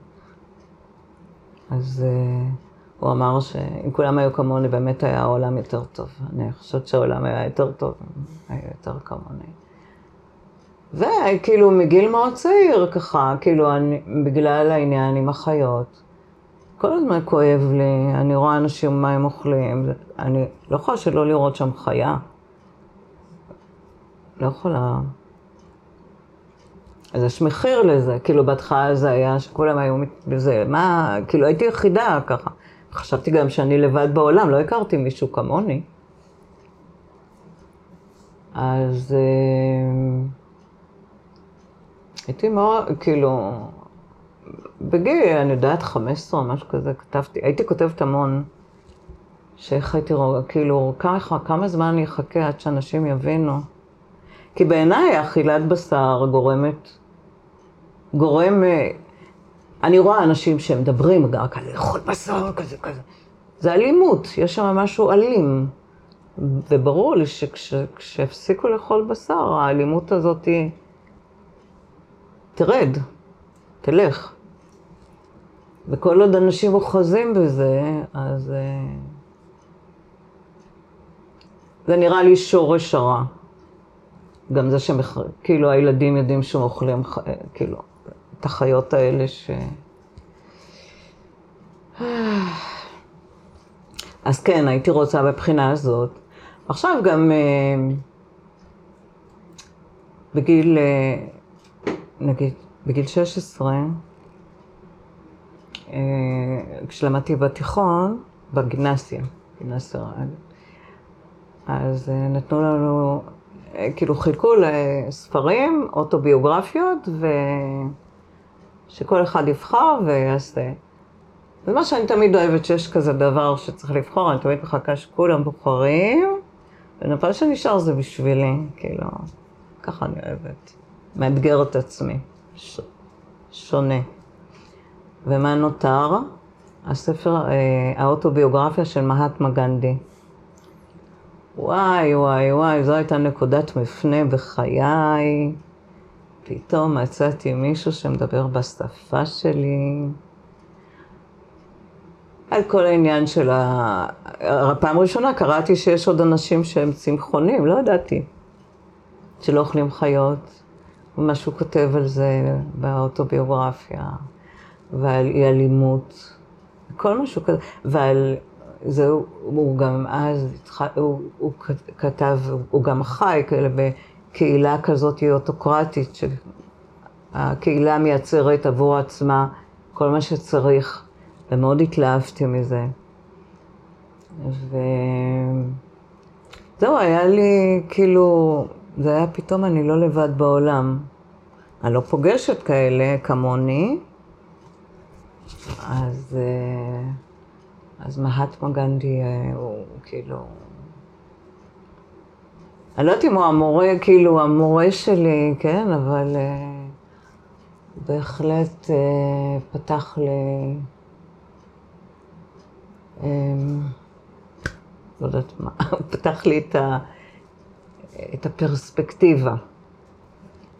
אז uh, הוא אמר שאם כולם היו כמוני, באמת היה העולם יותר טוב. אני חושבת שהעולם היה יותר טוב, היה יותר כמוני. וכאילו מגיל מאוד צעיר ככה, כאילו אני, בגלל העניין עם החיות, כל הזמן כואב לי, אני רואה אנשים מה הם אוכלים, אני לא יכולה שלא לראות שם חיה. לא יכולה. אז יש מחיר לזה, כאילו בהתחלה זה היה שכולם היו בזה, מה, כאילו הייתי יחידה ככה. חשבתי גם שאני לבד בעולם, לא הכרתי מישהו כמוני. אז אה, הייתי מאוד, כאילו, בגיל, אני יודעת, 15 או משהו כזה, כתבתי, הייתי כותבת המון, שאיך הייתי רואה, כאילו, ככה, כמה זמן אני אחכה עד שאנשים יבינו. כי בעיניי אכילת בשר גורמת, גורם, אני רואה אנשים שמדברים רק על לאכול בשר כזה כזה. זה אלימות, יש שם משהו אלים. וברור לי שכשהפסיקו לאכול בשר, האלימות הזאת היא... תרד, תלך. וכל עוד אנשים אוחזים בזה, אז... אה, זה נראה לי שורש הרע. גם זה שכאילו הילדים יודעים שהם אוכלים, כאילו, את החיות האלה ש... אז כן, הייתי רוצה בבחינה הזאת. עכשיו גם אה, בגיל, אה, נגיד, בגיל 16, אה, כשלמדתי בתיכון, בגימנסיה, גימנסיה אז נתנו לנו, כאילו חילקו לספרים, אוטוביוגרפיות, ושכל אחד יבחר ויעשה. ומה שאני תמיד אוהבת, שיש כזה דבר שצריך לבחור, אני תמיד מחכה שכולם בוחרים, ונפל שנשאר זה בשבילי, כאילו, ככה אני אוהבת. מאתגר את עצמי, ש... שונה. ומה נותר? הספר, אה, האוטוביוגרפיה של מהטמה גנדי. וואי, וואי, וואי, זו הייתה נקודת מפנה בחיי. פתאום מצאתי מישהו שמדבר בשפה שלי. על כל העניין של ה... פעם ראשונה קראתי שיש עוד אנשים שהם צמחונים, לא ידעתי. שלא אוכלים חיות. מה שהוא כותב על זה באוטוביוגרפיה, ועל אי אלימות, כל מה שהוא כתב, ועל זה הוא גם אז, הוא, הוא כתב, הוא גם חי כאלה בקהילה כזאת אוטוקרטית, שהקהילה מייצרת עבור עצמה כל מה שצריך. ומאוד התלהבתי מזה. וזהו, היה לי כאילו, זה היה פתאום אני לא לבד בעולם. אני לא פוגשת כאלה כמוני, אז, אה, אז מהטמה גנדי אה, הוא כאילו... אני לא יודעת אם הוא המורה, כאילו, המורה שלי, כן, אבל uh, בהחלט uh, פתח לי, um, לא יודעת מה, פתח לי את, ה, את הפרספקטיבה.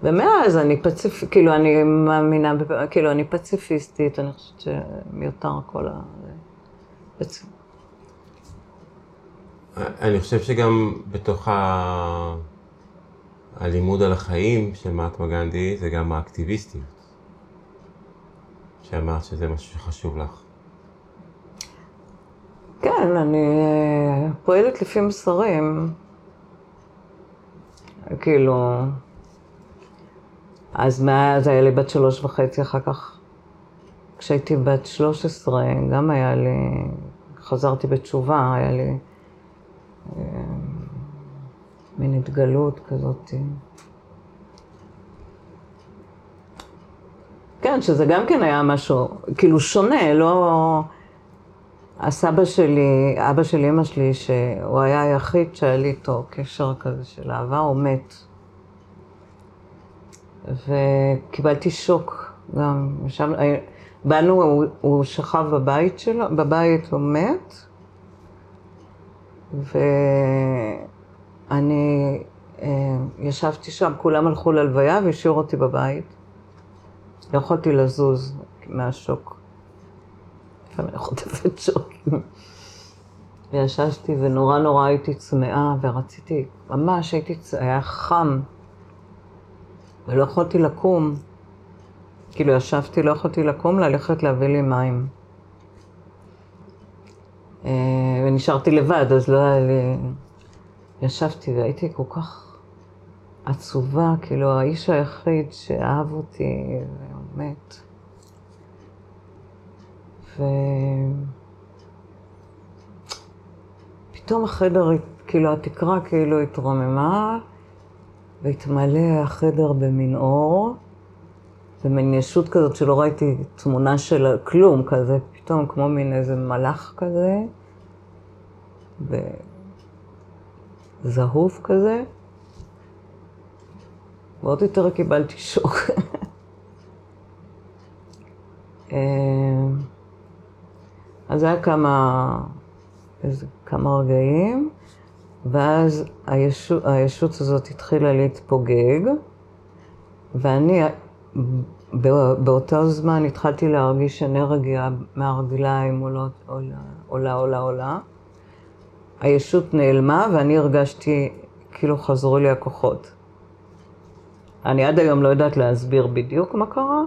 ומאז אני פציפיסטית, כאילו, אני מאמינה, כאילו, אני פציפיסטית, אני חושבת שמיותר כל ה... בעצם. אני חושב שגם בתוך ה... הלימוד על החיים של מהטמה גנדי זה גם האקטיביסטיות. שאמרת שזה משהו שחשוב לך. כן, אני אה, פועלת לפי מסרים. כאילו, אז מאז היה לי בת שלוש וחצי, אחר כך, כשהייתי בת שלוש עשרה, גם היה לי, חזרתי בתשובה, היה לי מין התגלות כזאת. כן, שזה גם כן היה משהו, כאילו שונה, לא... הסבא שלי, אבא של אמא שלי, שהוא היה היחיד שהיה לי איתו קשר כזה של אהבה, הוא מת. וקיבלתי שוק גם. שם, באנו, הוא, הוא שכב בבית שלו, בבית הוא מת, ואני אה, ישבתי שם, כולם הלכו ללוויה והשאירו אותי בבית. לא יכולתי לזוז מהשוק. לפעמים אני חוטפת שוקים. וישבתי ונורא נורא הייתי צמאה ורציתי, ממש הייתי, היה חם. ולא יכולתי לקום. כאילו ישבתי, לא יכולתי לקום, ללכת להביא לי מים. אה, ונשארתי לבד, אז לא היה לי... ישבתי והייתי כל כך עצובה, כאילו האיש היחיד שאהב אותי ומת. ופתאום החדר, כאילו התקרה כאילו התרוממה, והתמלא החדר במין אור, במין ישות כזאת שלא ראיתי תמונה של כלום כזה, פתאום כמו מין איזה מלאך כזה, וזהוף כזה. ועוד יותר קיבלתי שוק. אה, אז היה כמה, איזה כמה רגעים. ואז הישות, הישות הזאת התחילה להתפוגג, ואני באותו זמן התחלתי להרגיש אנרגיה מהרגליים עולה, עולה, עולה, עולה. הישות נעלמה ואני הרגשתי כאילו חזרו לי הכוחות. אני עד היום לא יודעת להסביר בדיוק מה קרה,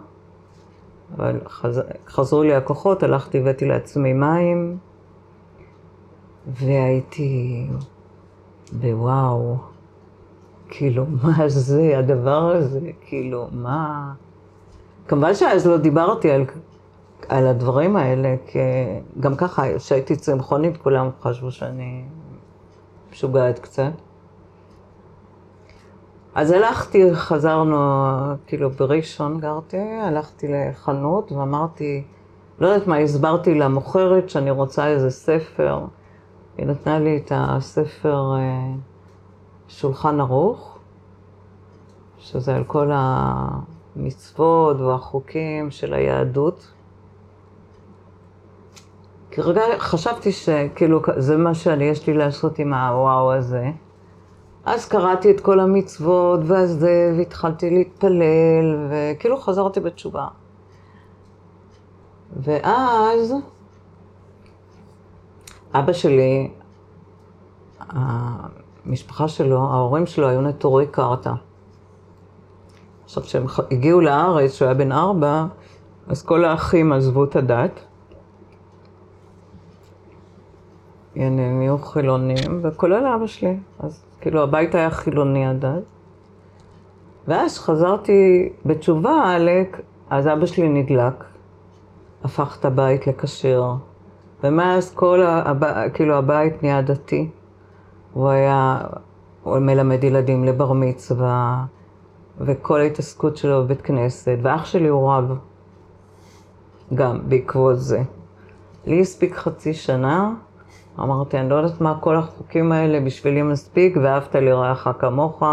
אבל חז... חזרו לי הכוחות, הלכתי, הבאתי לעצמי מים, והייתי ווואו, כאילו, מה זה הדבר הזה? כאילו, מה... כמובן שאז לא דיברתי על, על הדברים האלה, כי גם ככה, כשהייתי צמחונית, כולם חשבו שאני משוגעת קצת. אז הלכתי, חזרנו, כאילו בראשון גרתי, הלכתי לחנות ואמרתי, לא יודעת מה, הסברתי למוכרת שאני רוצה איזה ספר. היא נתנה לי את הספר אה, שולחן ערוך, שזה על כל המצוות והחוקים של היהדות. כי רגע חשבתי שכאילו זה מה שאני, יש לי לעשות עם הוואו הזה. אז קראתי את כל המצוות, ואז והתחלתי להתפלל, וכאילו חזרתי בתשובה. ואז אבא שלי, המשפחה שלו, ההורים שלו היו נטורי קרתא. עכשיו, כשהם הגיעו לארץ, כשהוא היה בן ארבע, אז כל האחים עזבו את הדת. הם נהיו חילונים, וכולל אבא שלי. אז כאילו הבית היה חילוני עד אז. ואז חזרתי בתשובה, אז אבא שלי נדלק, הפך את הבית לכשר. ומאז כל, הב... כאילו הבית נהיה דתי. הוא היה, הוא מלמד ילדים לבר מצווה, וכל ההתעסקות שלו בבית כנסת, ואח שלי הוא רב, גם בעקבות זה. לי הספיק חצי שנה, אמרתי, אני לא יודעת מה כל החוקים האלה בשבילי מספיק, ואהבת לרעך כמוך.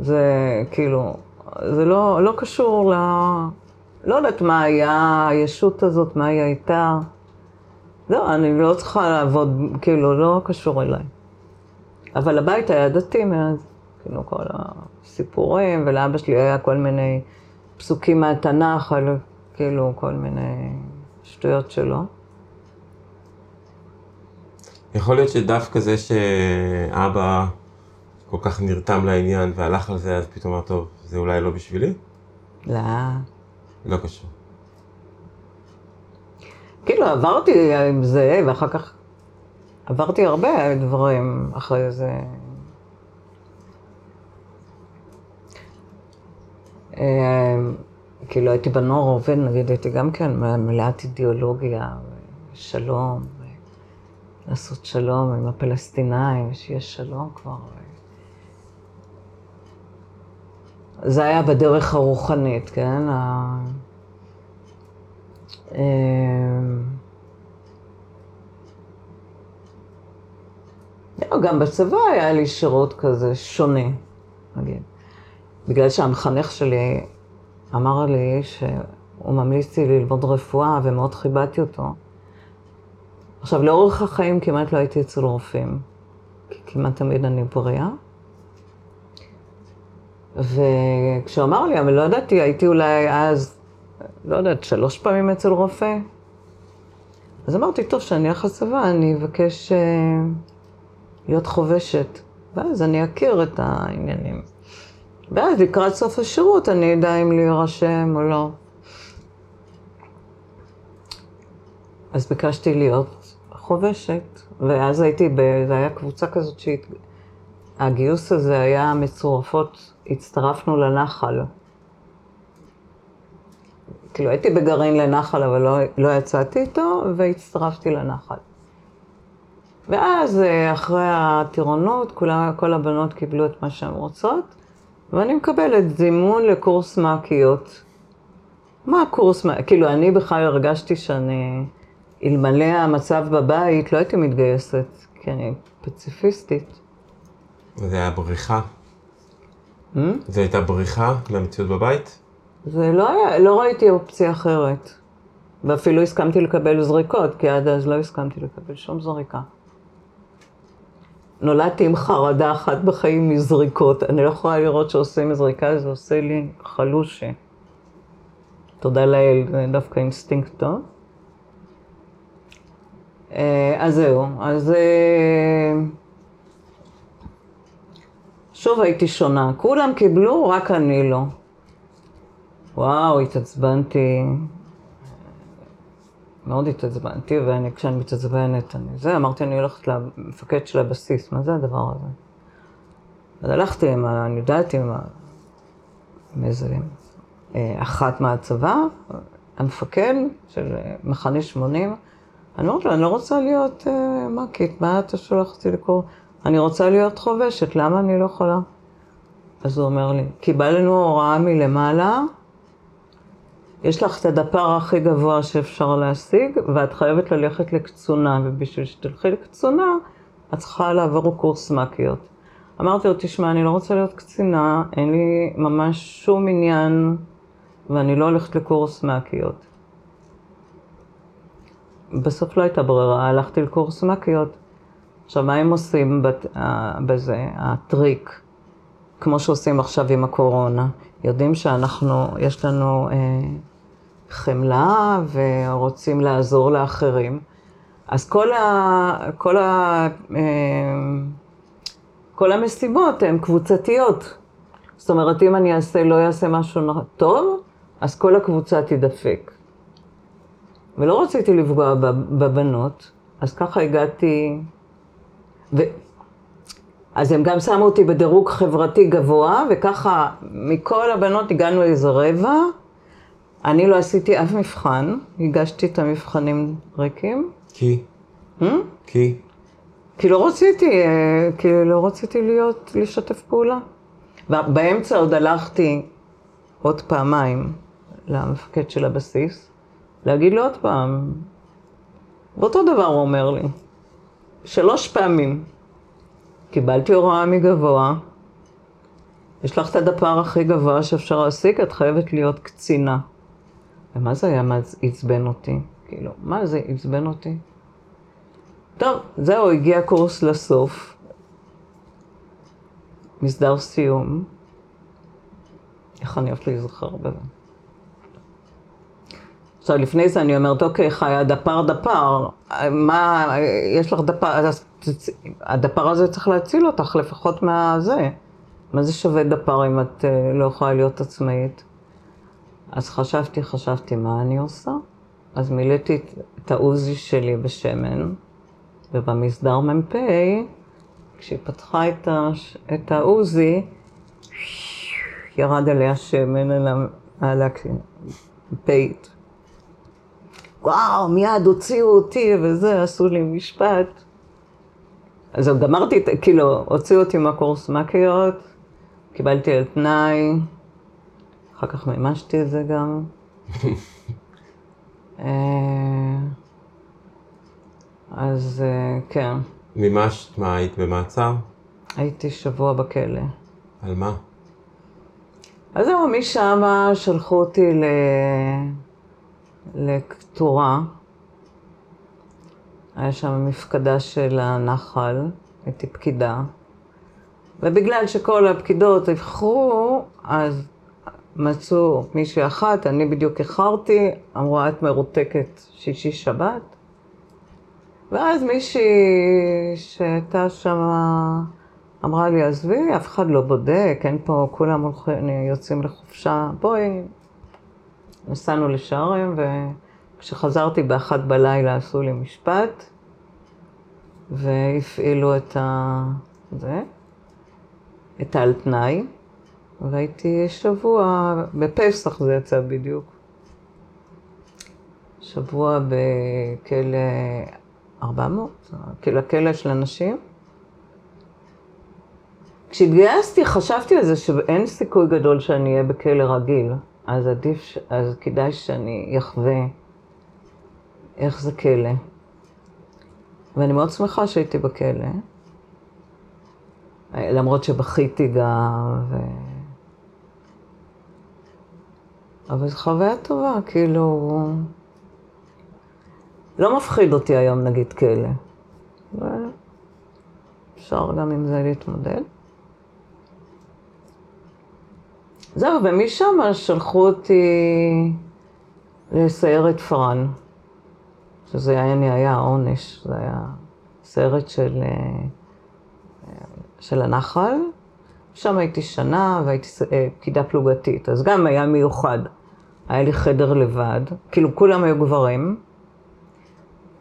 זה כאילו, זה לא, לא קשור ל... לא יודעת מה היה הישות הזאת, מה היא הייתה. לא, אני לא צריכה לעבוד, כאילו, לא קשור אליי. אבל הבית היה דתי מאז, כאילו, כל הסיפורים, ולאבא שלי היה כל מיני פסוקים מהתנ"ך, על כאילו, כל מיני שטויות שלו. יכול להיות שדווקא זה שאבא כל כך נרתם לעניין והלך על זה, אז פתאום אמר, טוב, זה אולי לא בשבילי? לא. לא קשור. כאילו, עברתי עם זה, ואחר כך עברתי הרבה דברים אחרי זה. כאילו, הייתי בנוער עובד, נגיד, הייתי גם כן מלאת אידיאולוגיה, שלום, לעשות שלום עם הפלסטינאים, שיהיה שלום כבר. זה היה בדרך הרוחנית, כן? אמ, לא, גם בצבא היה לי שירות כזה שונה, נגיד. בגלל שהמחנך שלי אמר לי שהוא ממליץ לי ללמוד רפואה ומאוד כיבדתי אותו. עכשיו, לאורך החיים כמעט לא הייתי אצל רופאים, כי כמעט תמיד אני בריאה. וכשהוא אמר לי, אבל לא ידעתי, הייתי אולי אז, לא יודעת, שלוש פעמים אצל רופא. אז אמרתי, טוב, כשאני אלך לצבא, אני אבקש uh, להיות חובשת, ואז אני אכיר את העניינים. ואז לקראת סוף השירות אני אדע אם להירשם או לא. אז ביקשתי להיות חובשת, ואז הייתי, ב... זה היה קבוצה כזאת שהגיוס הזה היה מצורפות, הצטרפנו לנחל. כאילו הייתי בגרעין לנחל, אבל לא, לא יצאתי איתו, והצטרפתי לנחל. ואז אה, אחרי הטירונות, כולה, כל הבנות קיבלו את מה שהן רוצות, ואני מקבלת זימון לקורס מעקיות. מה הקורס? כאילו, אני בכלל הרגשתי שאני... אלמלא המצב בבית, לא הייתי מתגייסת, כי אני פציפיסטית. זה היה בריחה? Hmm? זה הייתה בריחה מהמציאות בבית? זה לא היה, לא ראיתי אופציה אחרת. ואפילו הסכמתי לקבל זריקות, כי עד אז לא הסכמתי לקבל שום זריקה. נולדתי עם חרדה אחת בחיים מזריקות. אני לא יכולה לראות שעושים זריקה, זה עושה לי חלושי. תודה לאל, זה דווקא אינסטינקט טוב. אה, אז זהו, אז אה, שוב הייתי שונה. כולם קיבלו, רק אני לא. וואו, התעצבנתי. מאוד התעצבנתי, וכשאני מתעצבנת, אני זה, אמרתי, אני הולכת למפקד של הבסיס, מה זה הדבר הזה? אז הלכתי עם, אני יודעת, עם, עם איזה אה, אחת מהצבא, המפקד של מחנה 80, אני אומרת לו, אני לא רוצה להיות אה, מקית, מה אתה שולח אותי לקרוא? אני רוצה להיות חובשת, למה אני לא יכולה? אז הוא אומר לי, קיבלנו הוראה מלמעלה, יש לך את הדפר הכי גבוה שאפשר להשיג, ואת חייבת ללכת לקצונה, ובשביל שתלכי לקצונה, את צריכה לעבור קורס מקיות. אמרתי לו, תשמע, אני לא רוצה להיות קצינה, אין לי ממש שום עניין, ואני לא הולכת לקורס מקיות. בסוף לא הייתה ברירה, הלכתי לקורס מקיות. עכשיו, מה הם עושים בת, uh, בזה, הטריק, כמו שעושים עכשיו עם הקורונה? יודעים שאנחנו, יש לנו uh, חמלה ורוצים לעזור לאחרים. אז כל, ה, כל, ה, uh, כל המשימות הן קבוצתיות. זאת אומרת, אם אני אעשה, לא אעשה משהו טוב, אז כל הקבוצה תדפק. ולא רציתי לפגוע בבנות, אז ככה הגעתי... ו... אז הם גם שמו אותי בדירוג חברתי גבוה, וככה מכל הבנות הגענו לאיזה רבע, אני לא עשיתי אף מבחן, הגשתי את המבחנים ריקים. כי? Hmm? כי? כי לא רציתי, אה, כי לא רציתי להיות, לשתף פעולה. באמצע עוד הלכתי עוד פעמיים למפקד של הבסיס, להגיד לו עוד פעם, ואותו דבר הוא אומר לי, שלוש פעמים. קיבלתי הוראה מגבוה, יש לך את הדפר הכי גבוה שאפשר להשיג, את חייבת להיות קצינה. ומה זה היה, מה עצבן אותי? כאילו, מה זה עצבן אותי? טוב, זהו, הגיע קורס לסוף. מסדר סיום. איך אני אוהבת להיזכר בזה. עכשיו, לפני זה אני אומרת, אוקיי, חיה, דפר דפר, מה, יש לך דפר, אז הדפר הזה צריך להציל אותך לפחות מהזה. מה זה שווה דפר אם את אה, לא יכולה להיות עצמאית? אז חשבתי, חשבתי, מה אני עושה? אז מילאתי את העוזי שלי בשמן, ובמסדר מ"פ, כשהיא פתחה את, הש... את העוזי, ירד עליה שמן על הפייט. וואו, מיד הוציאו אותי וזה, עשו לי משפט. אז גמרתי, כאילו, הוציאו אותי מהקורס מכיות, קיבלתי על תנאי, אחר כך מימשתי את זה גם. אה, אז אה, כן. מימשת מה, היית במעצר? הייתי שבוע בכלא. על מה? אז זהו, משם שלחו אותי ל... לקטורה. היה שם מפקדה של הנחל, הייתי פקידה. ובגלל שכל הפקידות איחרו, אז מצאו מישהי אחת, אני בדיוק איחרתי, אמרו, את מרותקת שישי שבת. ואז מישהי שהייתה שם אמרה לי, עזבי, אף אחד לא בודק, אין פה, כולם הולכים, יוצאים לחופשה, בואי. נסענו לשערים, וכשחזרתי באחת בלילה עשו לי משפט, והפעילו את ה... זה, את העל תנאי, והייתי שבוע, בפסח זה יצא בדיוק. שבוע בכלא 400, כאילו הכלא של הנשים. כשהתגייסתי חשבתי על זה שאין סיכוי גדול שאני אהיה בכלא רגיל, אז עדיף, אז כדאי שאני אחווה איך זה כלא. ואני מאוד שמחה שהייתי בכלא, למרות שבכיתי גם, ו... אבל זו חוויה טובה, כאילו... לא מפחיד אותי היום, נגיד, כלא. אפשר גם עם זה להתמודד. זהו, ומשם שלחו אותי לסיירת פארן, שזה היה, היה עונש, זה היה סרט של, של הנחל. שם הייתי שנה והייתי פקידה פלוגתית, אז גם היה מיוחד. היה לי חדר לבד, כאילו כולם היו גברים,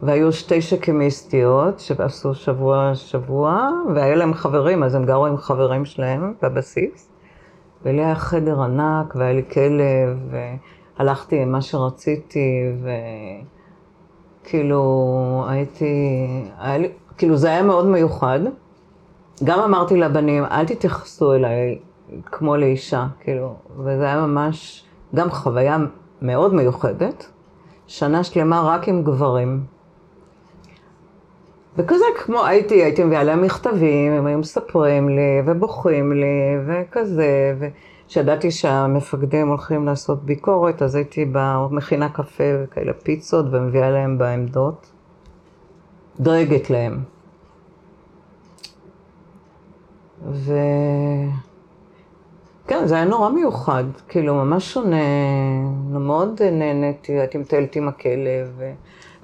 והיו שתי שקימיסטיות שעשו שבוע שבוע, והיה להם חברים, אז הם גרו עם חברים שלהם בבסיס. ולי היה חדר ענק, והיה לי כלב, והלכתי עם מה שרציתי, וכאילו הייתי, היה לי, כאילו זה היה מאוד מיוחד. גם אמרתי לבנים, אל תתייחסו אליי כמו לאישה, כאילו, וזה היה ממש גם חוויה מאוד מיוחדת. שנה שלמה רק עם גברים. וכזה כמו הייתי, הייתי מביאה להם מכתבים, הם היו מספרים לי ובוכים לי וכזה, וכשידעתי שהמפקדים הולכים לעשות ביקורת, אז הייתי במכינה קפה וכאלה פיצות ומביאה להם בעמדות, דואגת להם. ו... כן, זה היה נורא מיוחד, כאילו ממש שונה, מאוד נהניתי, הייתי מטיילת עם הכלב. ו...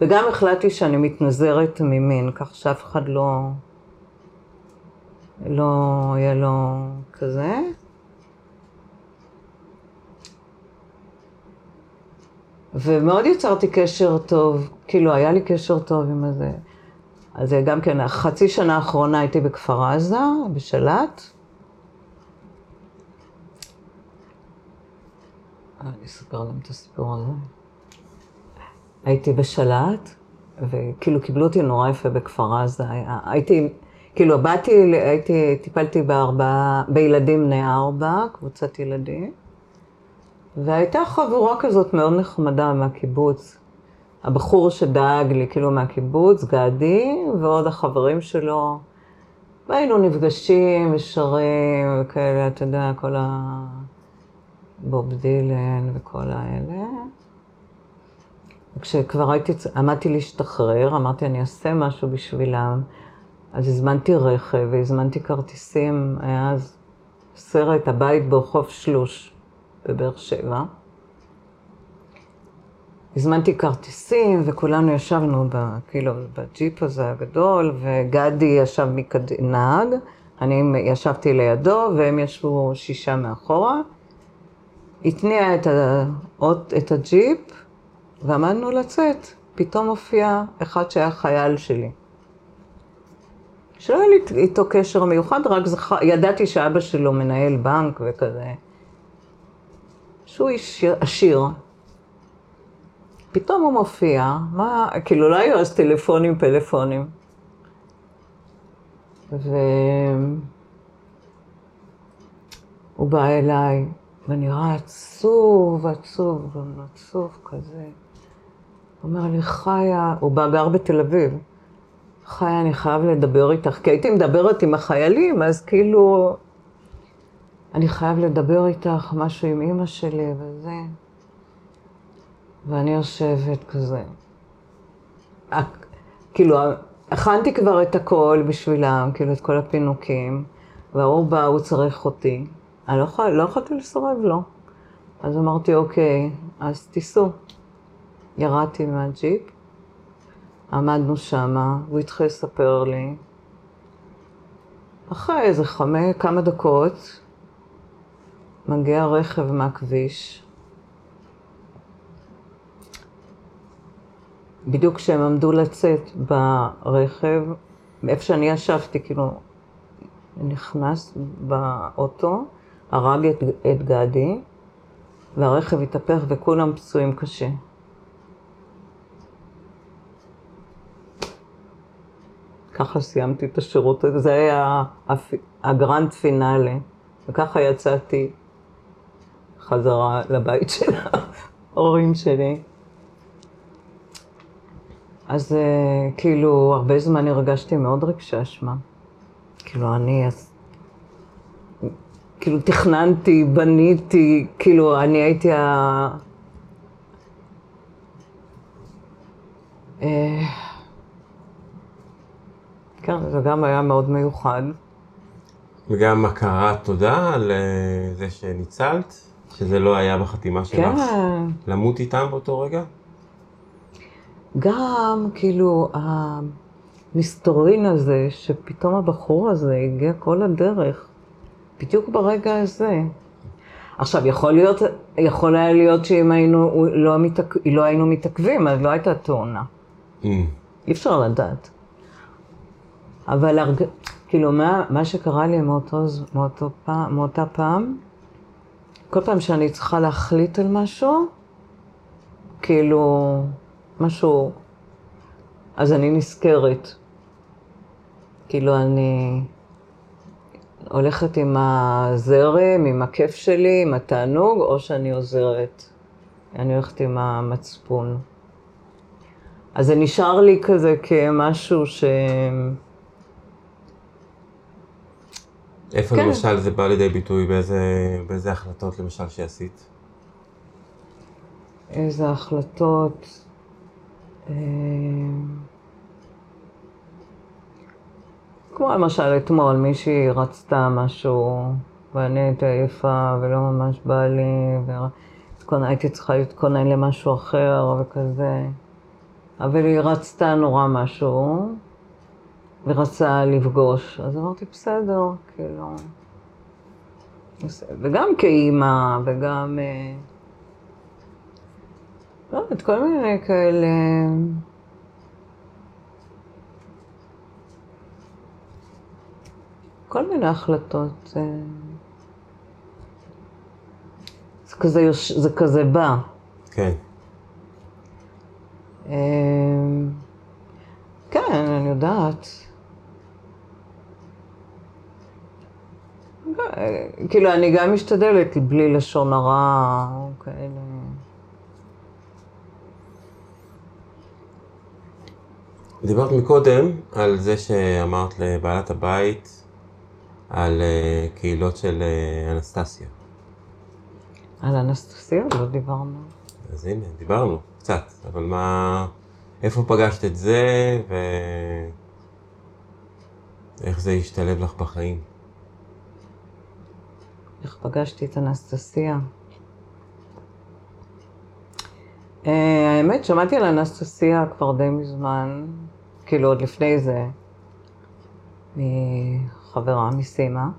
וגם החלטתי שאני מתנזרת ממין, כך שאף אחד לא, לא יהיה לו כזה. ומאוד יצרתי קשר טוב, כאילו היה לי קשר טוב עם הזה. אז גם כן, החצי שנה האחרונה הייתי בכפר עזה, בשלט. אני אספר להם את הסיפור הזה. הייתי בשל"ת, וכאילו קיבלו אותי נורא יפה בכפר עזה. הייתי, כאילו באתי, הייתי, טיפלתי בארבעה, בילדים בני ארבע, קבוצת ילדים, והייתה חבורה כזאת מאוד נחמדה מהקיבוץ. הבחור שדאג לי, כאילו מהקיבוץ, גדי, ועוד החברים שלו. והיינו נפגשים ושרים וכאלה, אתה יודע, כל הבוב דילן וכל האלה. כשכבר הייתי, עמדתי להשתחרר, אמרתי, אני אעשה משהו בשבילם. אז הזמנתי רכב והזמנתי כרטיסים, היה אז סרט הבית ברחוב שלוש בבאר שבע. הזמנתי כרטיסים וכולנו ישבנו ב, כאילו בג'יפ הזה הגדול, וגדי ישב מקד... נהג, אני ישבתי לידו והם ישבו שישה מאחורה. התניע את, ה... את הג'יפ ועמדנו לצאת. פתאום הופיע אחד שהיה חייל שלי. שלא היה לי איתו קשר מיוחד, רק זכ... ידעתי שאבא שלו מנהל בנק וכזה. שהוא איש עשיר. פתאום הוא מופיע, מה, כאילו לא היו אז טלפונים, פלאפונים. והוא בא אליי, ונראה עצוב, עצוב, עצוב כזה. אומר לי, חיה, הוא בא גר בתל אביב. חיה, אני חייב לדבר איתך, כי הייתי מדברת עם החיילים, אז כאילו, אני חייב לדבר איתך, משהו עם אימא שלי וזה. ואני יושבת כזה. כאילו, הכנתי כבר את הכל בשבילם, כאילו, את כל הפינוקים, והוא בא, הוא צריך אותי. אני לא, יכול, לא יכולתי לסרב לו. אז אמרתי, אוקיי, אז תיסעו. ירדתי מהג'יפ, עמדנו שמה, הוא התחיל לספר לי. אחרי איזה חמש, כמה דקות, מגיע רכב מהכביש, בדיוק כשהם עמדו לצאת ברכב, מאיפה שאני ישבתי, כאילו, נכנס באוטו, הרג את, את גדי, והרכב התהפך וכולם פצועים קשה. ככה סיימתי את השירות הזה, זה היה הגרנד פינאלה, וככה יצאתי חזרה לבית של ההורים שלי. אז אה, כאילו, הרבה זמן הרגשתי מאוד רגשי אשמה. כאילו, אני... כאילו, תכננתי, בניתי, כאילו, אני הייתי ה... אה, כן, זה גם היה מאוד מיוחד. וגם הכרת תודה על אה, זה שניצלת, שזה לא היה בחתימה שלך. כן. למות איתם באותו רגע? גם, כאילו, המסתורין הזה, שפתאום הבחור הזה הגיע כל הדרך, בדיוק ברגע הזה. עכשיו, יכול להיות, יכול היה להיות שאם היינו, לא, מתעכ... לא היינו מתעכבים, אז לא הייתה תאונה. Mm. אי אפשר לדעת. אבל הרג... כאילו, מה, מה שקרה לי מאותו, מאותו פעם, מאותה פעם, כל פעם שאני צריכה להחליט על משהו, כאילו, משהו, אז אני נזכרת. כאילו, אני הולכת עם הזרם, עם הכיף שלי, עם התענוג, או שאני עוזרת. אני הולכת עם המצפון. אז זה נשאר לי כזה כמשהו ש... איפה כן. למשל זה בא לידי ביטוי? באיזה, באיזה החלטות למשל שעשית? איזה החלטות? אה, כמו למשל אתמול, מישהי רצתה משהו, ואני הייתי עייפה ולא ממש בא לי, והייתי צריכה להתכונן למשהו אחר וכזה. אבל היא רצתה נורא משהו, ורצה לפגוש. אז אמרתי, בסדר, כאילו... וגם כאימא, וגם... אה, לא יודעת, כל מיני כאלה... כל מיני החלטות. אה, זה כזה, יוש- זה כזה בא. כן. אמ, כן, אני יודעת. אה, כאילו, אני גם משתדלת בלי לשון הרע או כאלה. דיברת מקודם על זה שאמרת לבעלת הבית על אה, קהילות של אה, אנסטסיה. על אנסטסיה לא דיברנו. אז הנה, דיברנו קצת, אבל מה... איפה פגשת את זה, ואיך זה השתלב לך בחיים? איך פגשתי את אנסטסיה? אה, האמת, שמעתי על אנסטסיה כבר די מזמן, כאילו עוד לפני זה, מחברה מסימה.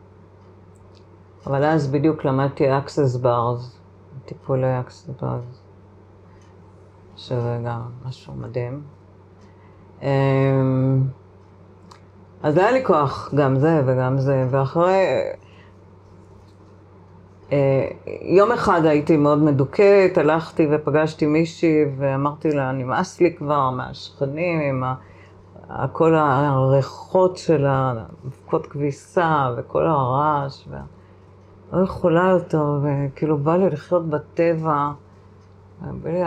אבל אז בדיוק למדתי Access Bars, טיפולי Access Bars, שזה גם משהו מדהים. אמ, אז היה לי כוח, גם זה וגם זה, ואחרי... אה, יום אחד הייתי מאוד מדוכאת, הלכתי ופגשתי מישהי ואמרתי לה, נמאס לי כבר מהשכנים עם ה... כל הריחות של האבקות כביסה וכל הרעש, ו... לא יכולה יותר, וכאילו בא לי לחיות בטבע, בא לי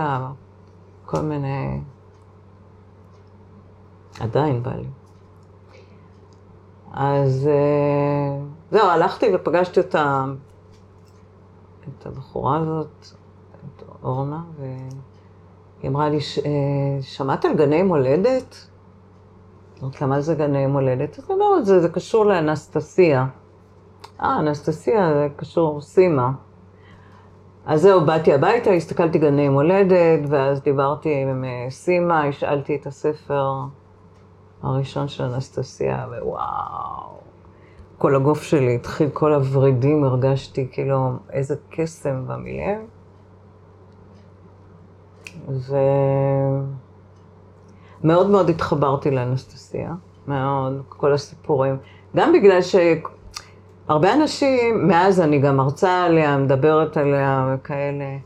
כל מיני... עדיין בא לי. אז אה, זהו, הלכתי ופגשתי אותה, את הבחורה הזאת, את אורנה, והיא אמרה לי, "ש- אה, שמעת על גני מולדת? אמרתי לה, מה זה גני מולדת? אז היא אומרת, זה, זה קשור לאנסטסיה. אה, אנסטסיה זה קשור סימה. אז זהו, באתי הביתה, הסתכלתי גני מולדת, ואז דיברתי עם אה, סימה, השאלתי את הספר הראשון של אנסטסיה, ווואו. כל הגוף שלי התחיל, כל הוורידים, הרגשתי כאילו איזה קסם במילים. ומאוד מאוד התחברתי לאנסטסיה, מאוד, כל הסיפורים. גם בגלל שהרבה אנשים, מאז אני גם מרצה עליה, מדברת עליה וכאלה,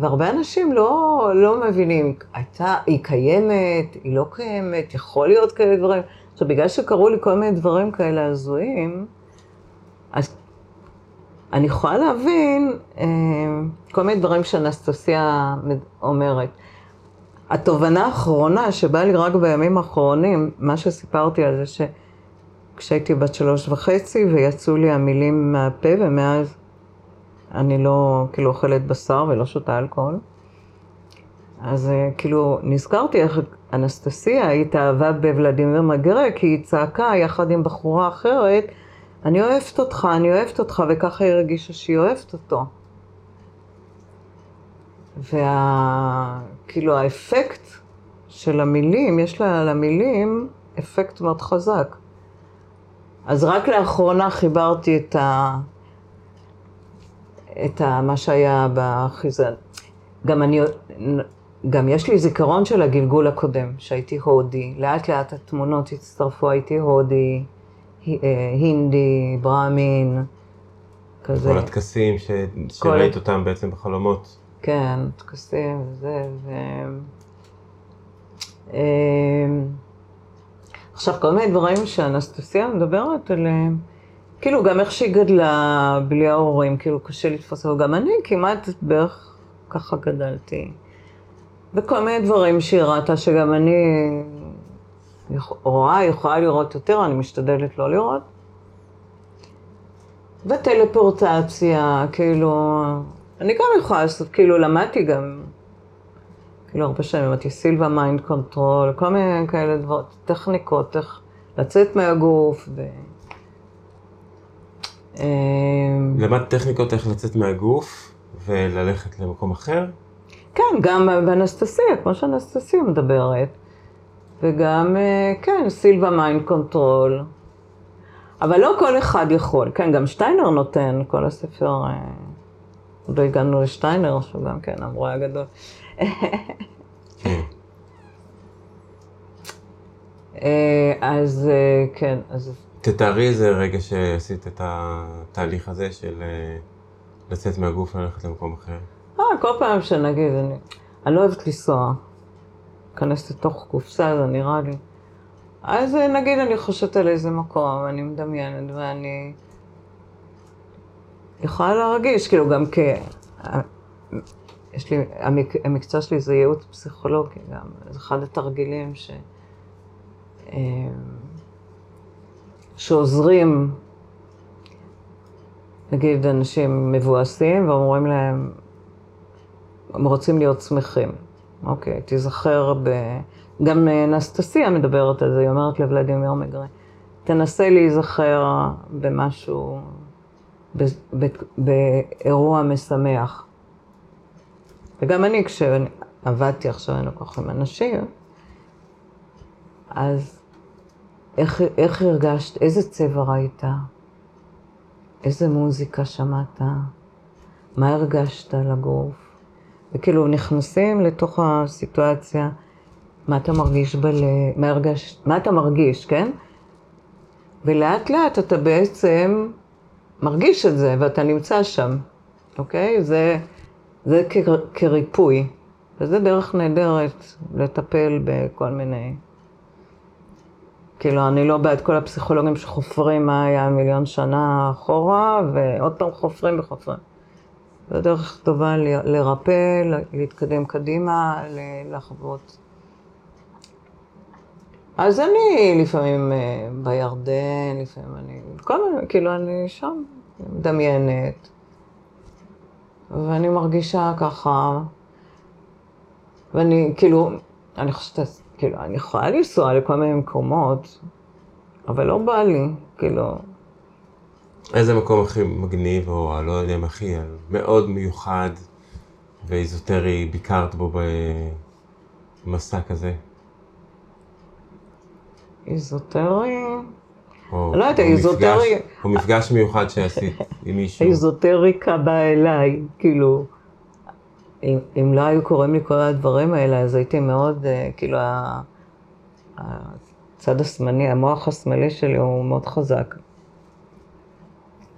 והרבה אנשים לא, לא מבינים, הייתה, היא קיימת, היא לא קיימת, יכול להיות כאלה דברים. עכשיו, בגלל שקרו לי כל מיני דברים כאלה הזויים, אז אני יכולה להבין אה, כל מיני דברים שאנסטסיה אומרת. התובנה האחרונה שבאה לי רק בימים האחרונים, מה שסיפרתי על זה שכשהייתי בת שלוש וחצי ויצאו לי המילים מהפה ומאז אני לא כאילו אוכלת בשר ולא שותה אלכוהול. אז אה, כאילו נזכרתי איך אנסטסיה התאהבה בוולדימיר מגרה כי היא צעקה יחד עם בחורה אחרת, אני אוהבת אותך, אני אוהבת אותך, וככה היא הרגישה שהיא אוהבת אותו. וה... כאילו האפקט של המילים, יש לה למילים אפקט מאוד חזק. אז רק לאחרונה חיברתי את ה... את ה... מה שהיה בחיזן. גם אני... גם יש לי זיכרון של הגלגול הקודם, שהייתי הודי. לאט לאט התמונות הצטרפו, הייתי הודי, אה, הינדי, ברמין, כזה. כל הטקסים ש... שראית אותם בעצם בחלומות. כן, טקסים וזה, ו... אמ, עכשיו, כל מיני דברים שאנסטסיה מדברת עליהם, כאילו גם איך שהיא גדלה בלי ההורים, כאילו קשה לתפוס, אבל גם אני כמעט בערך ככה גדלתי. וכל מיני דברים שהיא ראתה שגם אני רואה, יכולה לראות יותר, אני משתדלת לא לראות. וטלפורטציה, כאילו, אני גם יכולה לעשות, כאילו, למדתי גם, כאילו, הרבה שנים למדתי סילבה mind control, כל מיני כאלה דברים, טכניקות, איך לצאת מהגוף, ו... אמ, למדת טכניקות איך לצאת מהגוף וללכת למקום אחר? כן, גם באנסטסיה, כמו שאנסטסיה מדברת. וגם, אה, כן, סילבה mind control. אבל לא כל אחד יכול. כן, גם שטיינר נותן, כל הספר, אה, עוד לא הגענו לשטיינר, שהוא גם כן המורה הגדול. כן. אה, אז אה, כן, אז תתארי איזה רגע שעשית את התהליך הזה של אה, לצאת מהגוף וללכת למקום אחר? אה, כל פעם שנגיד, אני, אני לא אוהבת לנסוע, להיכנס לתוך קופסה, זה נראה לי. אז נגיד אני חושבת על איזה מקום, אני מדמיינת, ואני יכולה להרגיש, כאילו גם כ... יש לי, המק... המקצוע שלי זה ייעוץ פסיכולוגי גם, זה אחד התרגילים ש... אה, שעוזרים, נגיד אנשים מבואסים ואומרים להם, הם רוצים להיות שמחים. אוקיי, תיזכר ב... גם נסטסיה מדברת על זה, היא אומרת לוולדימיר מגרי, תנסה להיזכר במשהו, באירוע משמח. וגם אני, כשעבדתי עכשיו, אני לוקח עם אנשים, אז איך, איך הרגשת, איזה צבע ראית? איזה מוזיקה שמעת? מה הרגשת על הגוף? וכאילו נכנסים לתוך הסיטואציה, מה אתה מרגיש בלב, מה, הרגש, מה אתה מרגיש, כן? ולאט לאט אתה בעצם מרגיש את זה ואתה נמצא שם, אוקיי? זה, זה כ, כריפוי, וזה דרך נהדרת לטפל בכל מיני... כאילו, אני לא בעד כל הפסיכולוגים שחופרים מה היה מיליון שנה אחורה, ועוד פעם חופרים וחופרים. זו דרך טובה לרפא, להתקדם קדימה, לחוות. אז אני לפעמים אה, בירדן, לפעמים אני, כל מיני, כאילו אני שם, מדמיינת, ואני מרגישה ככה, ואני כאילו, אני חושבת, כאילו, אני יכולה לנסוע לכל מיני מקומות, אבל לא בא לי, כאילו, איזה מקום הכי מגניב, או לא יודע אם הכי, מאוד מיוחד ואיזוטרי ביקרת בו במסע כזה? איזוטרי? או, לא יודעת, איזוטרי... או מפגש מיוחד שעשית עם מישהו. האיזוטריקה באה אליי, כאילו, אם, אם לא היו קורים לי כל הדברים האלה, אז הייתי מאוד, אה, כאילו, הצד השמאלי, המוח השמאלי שלי הוא מאוד חזק.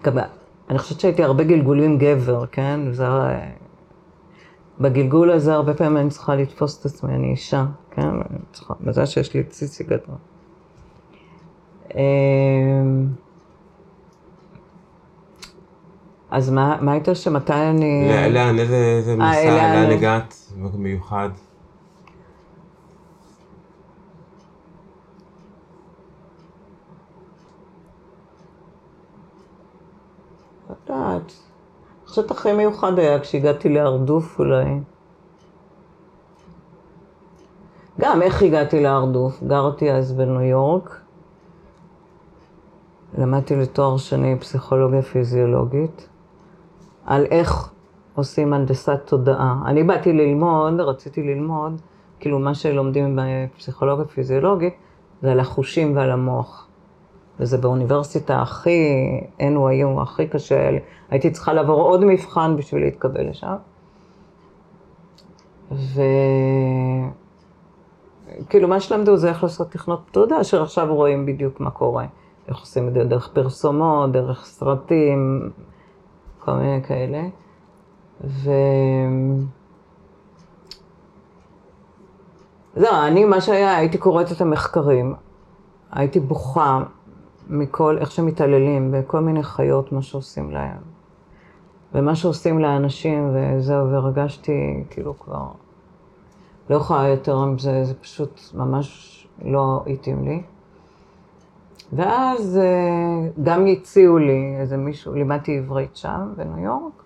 גם, אני חושבת שהייתי הרבה גלגולים גבר, כן? זה... בגלגול הזה הרבה פעמים אני צריכה לתפוס את עצמי, אני אישה, כן? צריכה, מזל שיש לי ציצי גדול. אמ, אז מה, מה הייתה שמתי אני... לאן, איזה, איזה מסע, אה, לאן הגעת מיוחד? יודעת. אני חושבת הכי מיוחד היה כשהגעתי להרדוף אולי. גם איך הגעתי להרדוף? גרתי אז בניו יורק. למדתי לתואר שני פסיכולוגיה פיזיולוגית, על איך עושים הנדסת תודעה. אני באתי ללמוד, רציתי ללמוד, כאילו מה שלומדים בפסיכולוגיה פיזיולוגית, זה על החושים ועל המוח. וזה באוניברסיטה הכי, NYU, הכי קשה, הייתי צריכה לעבור עוד מבחן בשביל להתקבל לשם. וכאילו מה שלמדו זה איך לעשות תכנות אשר עכשיו רואים בדיוק מה קורה. איך עושים את זה דרך פרסומות, דרך סרטים, כל מיני כאלה. ו... זהו, אני, מה שהיה, הייתי קוראת את המחקרים, הייתי בוכה מכל, איך שמתעללים בכל מיני חיות, מה שעושים להם. ומה שעושים לאנשים, וזהו, והרגשתי כאילו כבר לא יכולה יותר עם זה, זה פשוט ממש לא התאים לי. ואז אה, גם הציעו לי איזה מישהו, לימדתי עברית שם, בניו יורק.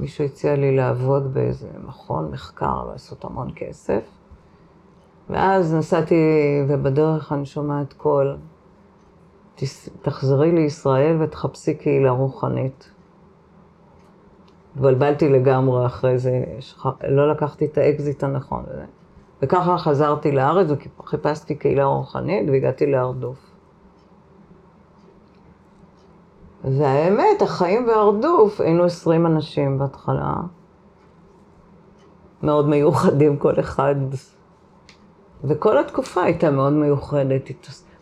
מישהו הציע לי לעבוד באיזה מכון מחקר, לעשות המון כסף. ואז נסעתי, ובדרך אני שומעת קול, תחזרי לישראל ותחפשי קהילה רוחנית. התבלבלתי לגמרי אחרי זה, לא לקחתי את האקזיט הנכון. וככה חזרתי לארץ וחיפשתי קהילה רוחנית והגעתי להרדוף. והאמת, החיים בהרדוף, היינו עשרים אנשים בהתחלה. מאוד מיוחדים כל אחד. וכל התקופה הייתה מאוד מיוחדת.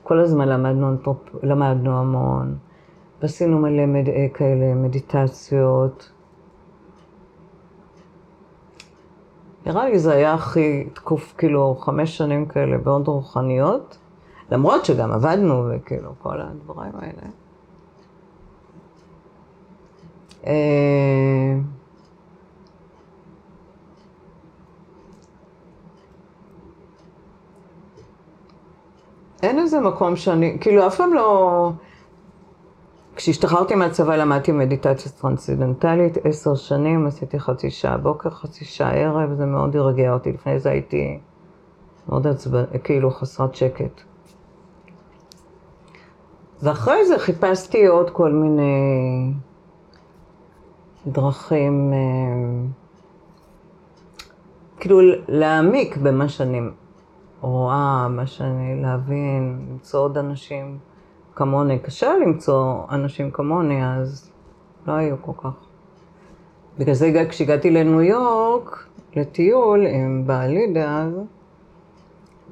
כל הזמן למדנו, למדנו המון, ועשינו מלא מד... אה, כאלה מדיטציות. נראה לי זה היה הכי תקוף, כאילו, חמש שנים כאלה מאוד רוחניות, למרות שגם עבדנו וכאילו, כל הדברים האלה. אה, אין איזה מקום שאני, כאילו אף פעם לא... כשהשתחררתי מהצבא למדתי מדיטציה טרנסצנדנטלית, עשר שנים, עשיתי חצי שעה בוקר, חצי שעה ערב, זה מאוד הרגיע אותי. לפני זה הייתי מאוד עצבן, כאילו חסרת שקט. ואחרי זה חיפשתי עוד כל מיני דרכים, אה, כאילו להעמיק במה שאני רואה, מה שאני להבין, למצוא עוד אנשים כמוני. קשה למצוא אנשים כמוני, אז לא היו כל כך. בגלל זה כשהגעתי לניו יורק, לטיול עם בעלי דאז,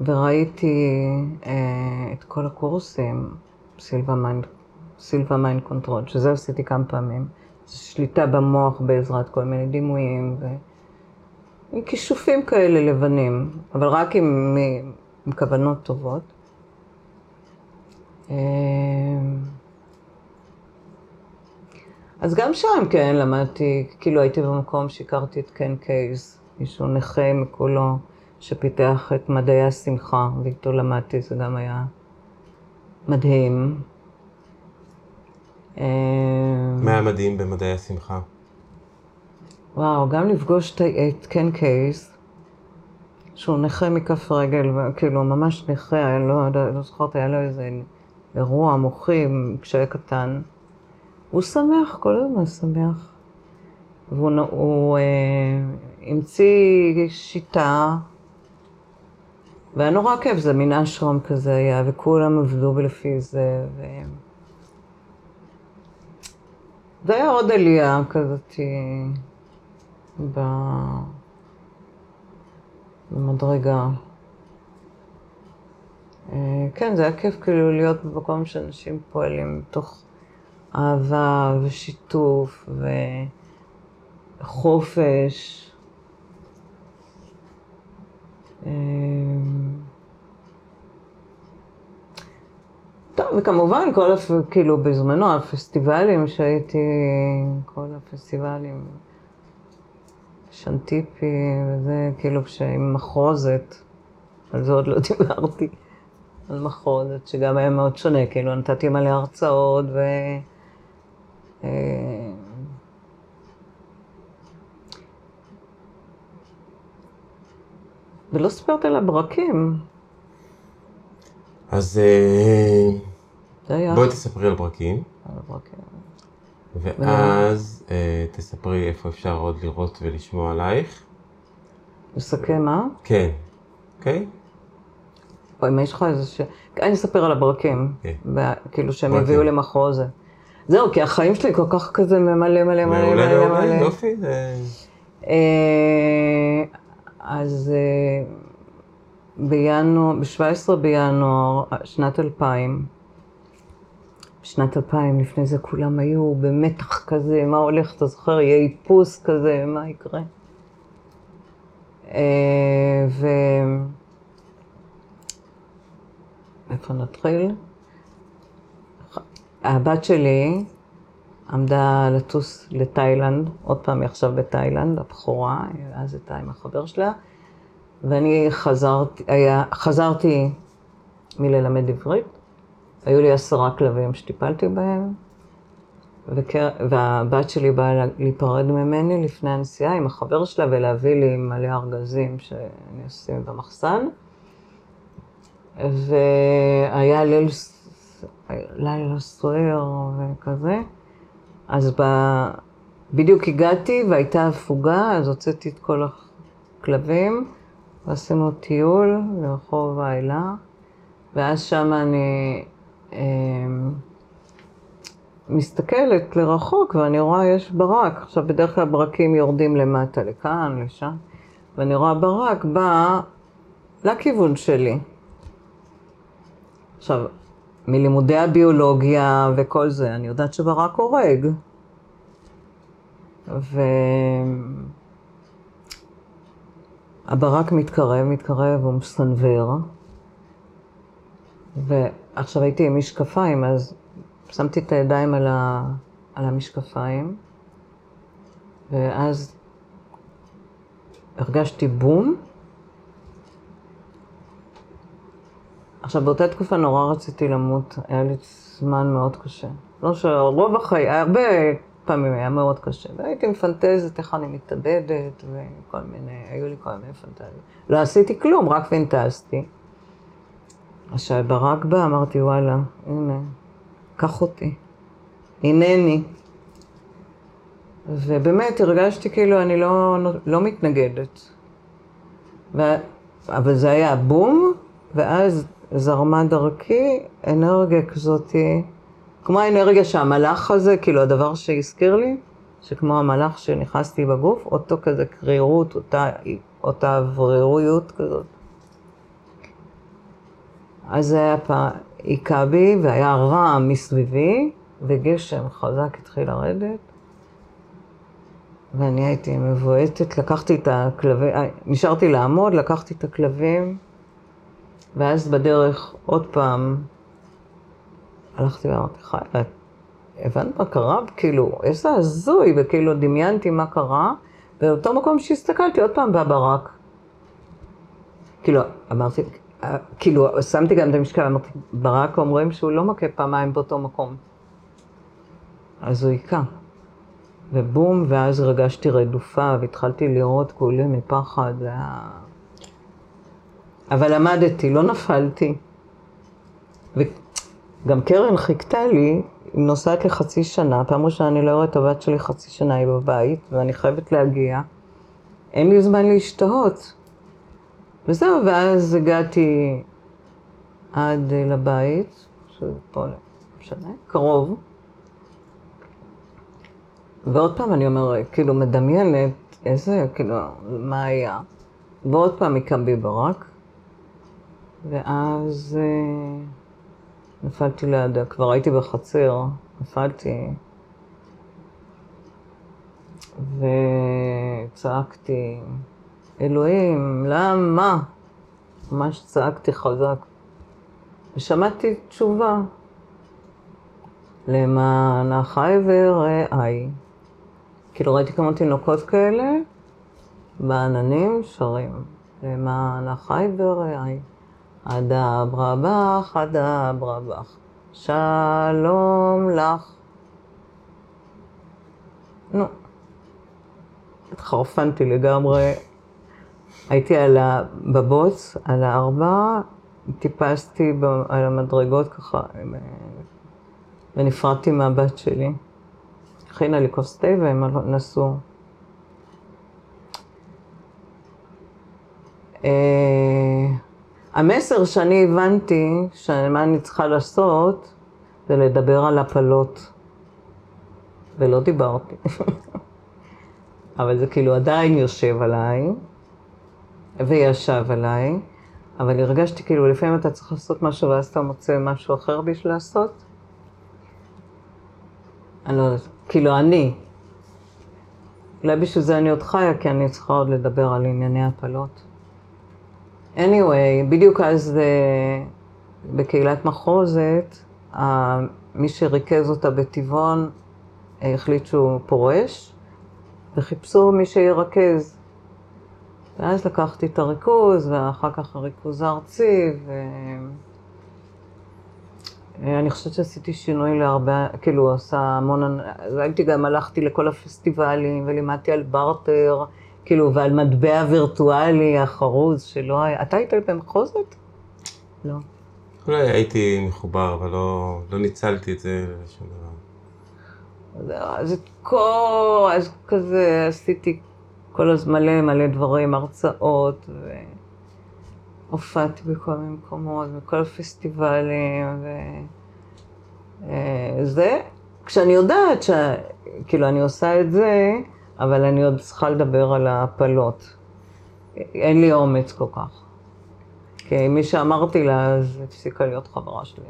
וראיתי אה, את כל הקורסים, סילבה mind, סילבה mind control, שזה עשיתי כמה פעמים. שליטה במוח בעזרת כל מיני דימויים, ו... עם כישופים כאלה לבנים, אבל רק עם, עם כוונות טובות. אמ, אז גם שם, כן, למדתי, כאילו הייתי במקום שהכרתי את קן קייז, מישהו נכה מכולו, שפיתח את מדעי השמחה, ואיתו למדתי, זה גם היה מדהים. אמ, מה היה מדהים במדעי השמחה? וואו, גם לפגוש את קן קייס, שהוא נכה מכף רגל, כאילו ממש נכה, אני לא, לא זוכרת, היה לו איזה אירוע מוחי כשהיה קטן. הוא שמח, כל הזמן שמח. והוא הוא, אה, המציא שיטה, והיה נורא כיף, זה מין אשרם כזה היה, וכולם עבדו לפי זה. ו... זה היה עוד עלייה כזאת. ב... במדרגה. אה, כן, זה היה כיף כאילו להיות במקום שאנשים פועלים מתוך אהבה ושיתוף וחופש. אה, טוב, וכמובן, כל הפ... כאילו, בזמנו, הפסטיבלים שהייתי, כל הפסטיבלים. שנטיפי וזה, כאילו שעם מחרוזת, על זה עוד לא דיברתי, על מחרוזת, שגם היה מאוד שונה, כאילו נתתי מלא הרצאות ו... אה, ולא סיפרת על הברקים. אז אה, בואי תספרי על ברקים. על הברקים. ואז אה, תספרי איפה אפשר עוד לראות ולשמוע עלייך. לסכם מה? כן. אוקיי? אם יש לך איזה ש... אני אספר על הברקים, כן. כאילו שהם הביאו למחוז. זהו, כי החיים שלי כל כך כזה מלא מלא מלא מלא מלא. יופי. אה, אז אה, בינואר, ב-17 בינואר שנת 2000, בשנת 2000, לפני זה כולם היו במתח כזה, מה הולך, אתה זוכר, יהיה איפוס כזה, מה יקרה? אה, ו... איפה נתחיל? הבת שלי עמדה לטוס לתאילנד, עוד פעם היא עכשיו בתאילנד, הבכורה, אז הייתה עם החבר שלה, ואני חזרתי, היה, חזרתי מללמד עברית, היו לי עשרה כלבים שטיפלתי בהם, וקר... והבת שלי באה להיפרד ממני לפני הנסיעה עם החבר שלה ולהביא לי מלא ארגזים שאני אשים במחסן. והיה ליל, לילה סוער וכזה, אז ב... בדיוק הגעתי והייתה הפוגה, אז הוצאתי את כל הכלבים ועשינו טיול לרחוב האלה, ואז שם אני אמ, מסתכלת לרחוק ואני רואה יש ברק. עכשיו, בדרך כלל ברקים יורדים למטה, לכאן, לשם, ואני רואה ברק בא לכיוון שלי. עכשיו, מלימודי הביולוגיה וכל זה, אני יודעת שברק הורג. והברק מתקרב, מתקרב, הוא מסנוור. ועכשיו הייתי עם משקפיים, אז שמתי את הידיים על, ה... על המשקפיים, ואז הרגשתי בום. עכשיו, באותה תקופה נורא רציתי למות, היה לי זמן מאוד קשה. לא שרוב החיי, הרבה פעמים היה מאוד קשה. והייתי מפנטזת איך אני מתאבדת, וכל מיני, היו לי כל מיני פנטזיות. לא עשיתי כלום, רק פנטזתי. אז כשברק בא, אמרתי, וואלה, הנה, קח אותי. הנני. ובאמת הרגשתי כאילו אני לא, לא מתנגדת. ו... אבל זה היה בום, ואז זרמה דרכי אנרגיה כזאתי, כמו האנרגיה שהמלאך הזה, כאילו הדבר שהזכיר לי, שכמו המלאך שנכנסתי בגוף, אותו כזה קרירות, אותה, אותה אווריריות כזאת. אז זה היה פעם, היכה בי, והיה רעם מסביבי, וגשם חזק התחיל לרדת. ואני הייתי מבועטת, לקחתי את הכלבים, אה, נשארתי לעמוד, לקחתי את הכלבים, ואז בדרך עוד פעם הלכתי ואמרתי, חי, את הבנת מה קרה? כאילו, איזה הזוי, וכאילו דמיינתי מה קרה, ובאותו מקום שהסתכלתי, עוד פעם בא ברק. כאילו, אמרתי, אה, כאילו, שמתי גם את המשקל, אמרתי, ברק אומרים שהוא לא מכה פעמיים באותו מקום. אז הוא היכה. ובום, ואז הרגשתי רדופה, והתחלתי לראות כולי מפחד, זה היה... אבל למדתי, לא נפלתי. וגם קרן חיכתה לי, היא נוסעת לחצי שנה, פעם ראשונה אני לא רואה את הבת שלי חצי שנה, היא בבית, ואני חייבת להגיע. אין לי זמן להשתהות. וזהו, ואז הגעתי עד לבית, שזה פה, לא משנה, קרוב. ועוד פעם אני אומרת, כאילו, מדמיינת איזה, כאילו, מה היה. ועוד פעם הקם בי ברק, ואז אה, נפלתי לידה, כבר הייתי בחצר, נפלתי, וצעקתי, אלוהים, למה? ממש צעקתי חזק. ושמעתי תשובה, למען החי ורעי. כאילו ראיתי כמה תינוקות כאלה בעננים שרים, למען החי ורעי. אדברה בך, אדברה בך, שלום לך. נו, התחרפנתי לגמרי. הייתי על ה... בבוץ, על הארבע, טיפסתי על המדרגות ככה, ונפרדתי מהבת שלי. הכינה לי כוס תה והם נסעו. אה, המסר שאני הבנתי, שמה אני צריכה לעשות, זה לדבר על הפלות. ולא דיברתי. אבל זה כאילו עדיין יושב עליי, וישב עליי, אבל הרגשתי כאילו לפעמים אתה צריך לעשות משהו ואז אתה מוצא משהו אחר בשביל לעשות. אני לא יודעת, כאילו אני. אולי בשביל זה אני עוד חיה, כי אני צריכה עוד לדבר על ענייני הפלות. Anyway, בדיוק אז אה, בקהילת מחרוזת, מי שריכז אותה בטבעון אה, החליט שהוא פורש, וחיפשו מי שירכז. ואז לקחתי את הריכוז, ואחר כך הריכוז הארצי, ו... אני חושבת שעשיתי שינוי להרבה, כאילו עשה המון, הייתי גם הלכתי לכל הפסטיבלים ולימדתי על בארטר, כאילו, ועל מטבע וירטואלי החרוז שלא היה, אתה היית במחוזת? לא. אולי הייתי מחובר, אבל לא, לא ניצלתי את זה לשום דבר. אז את כל, אז כזה עשיתי כל הזמן מלא מלא דברים, הרצאות, והופעתי בכל מיני מקומות, בכל הפסטיבלים, וזה, אה, כשאני יודעת שכאילו אני עושה את זה, אבל אני עוד צריכה לדבר על ההפלות. אין לי אומץ כל כך. כי מי שאמרתי לה, אז הפסיקה להיות חברה שלי.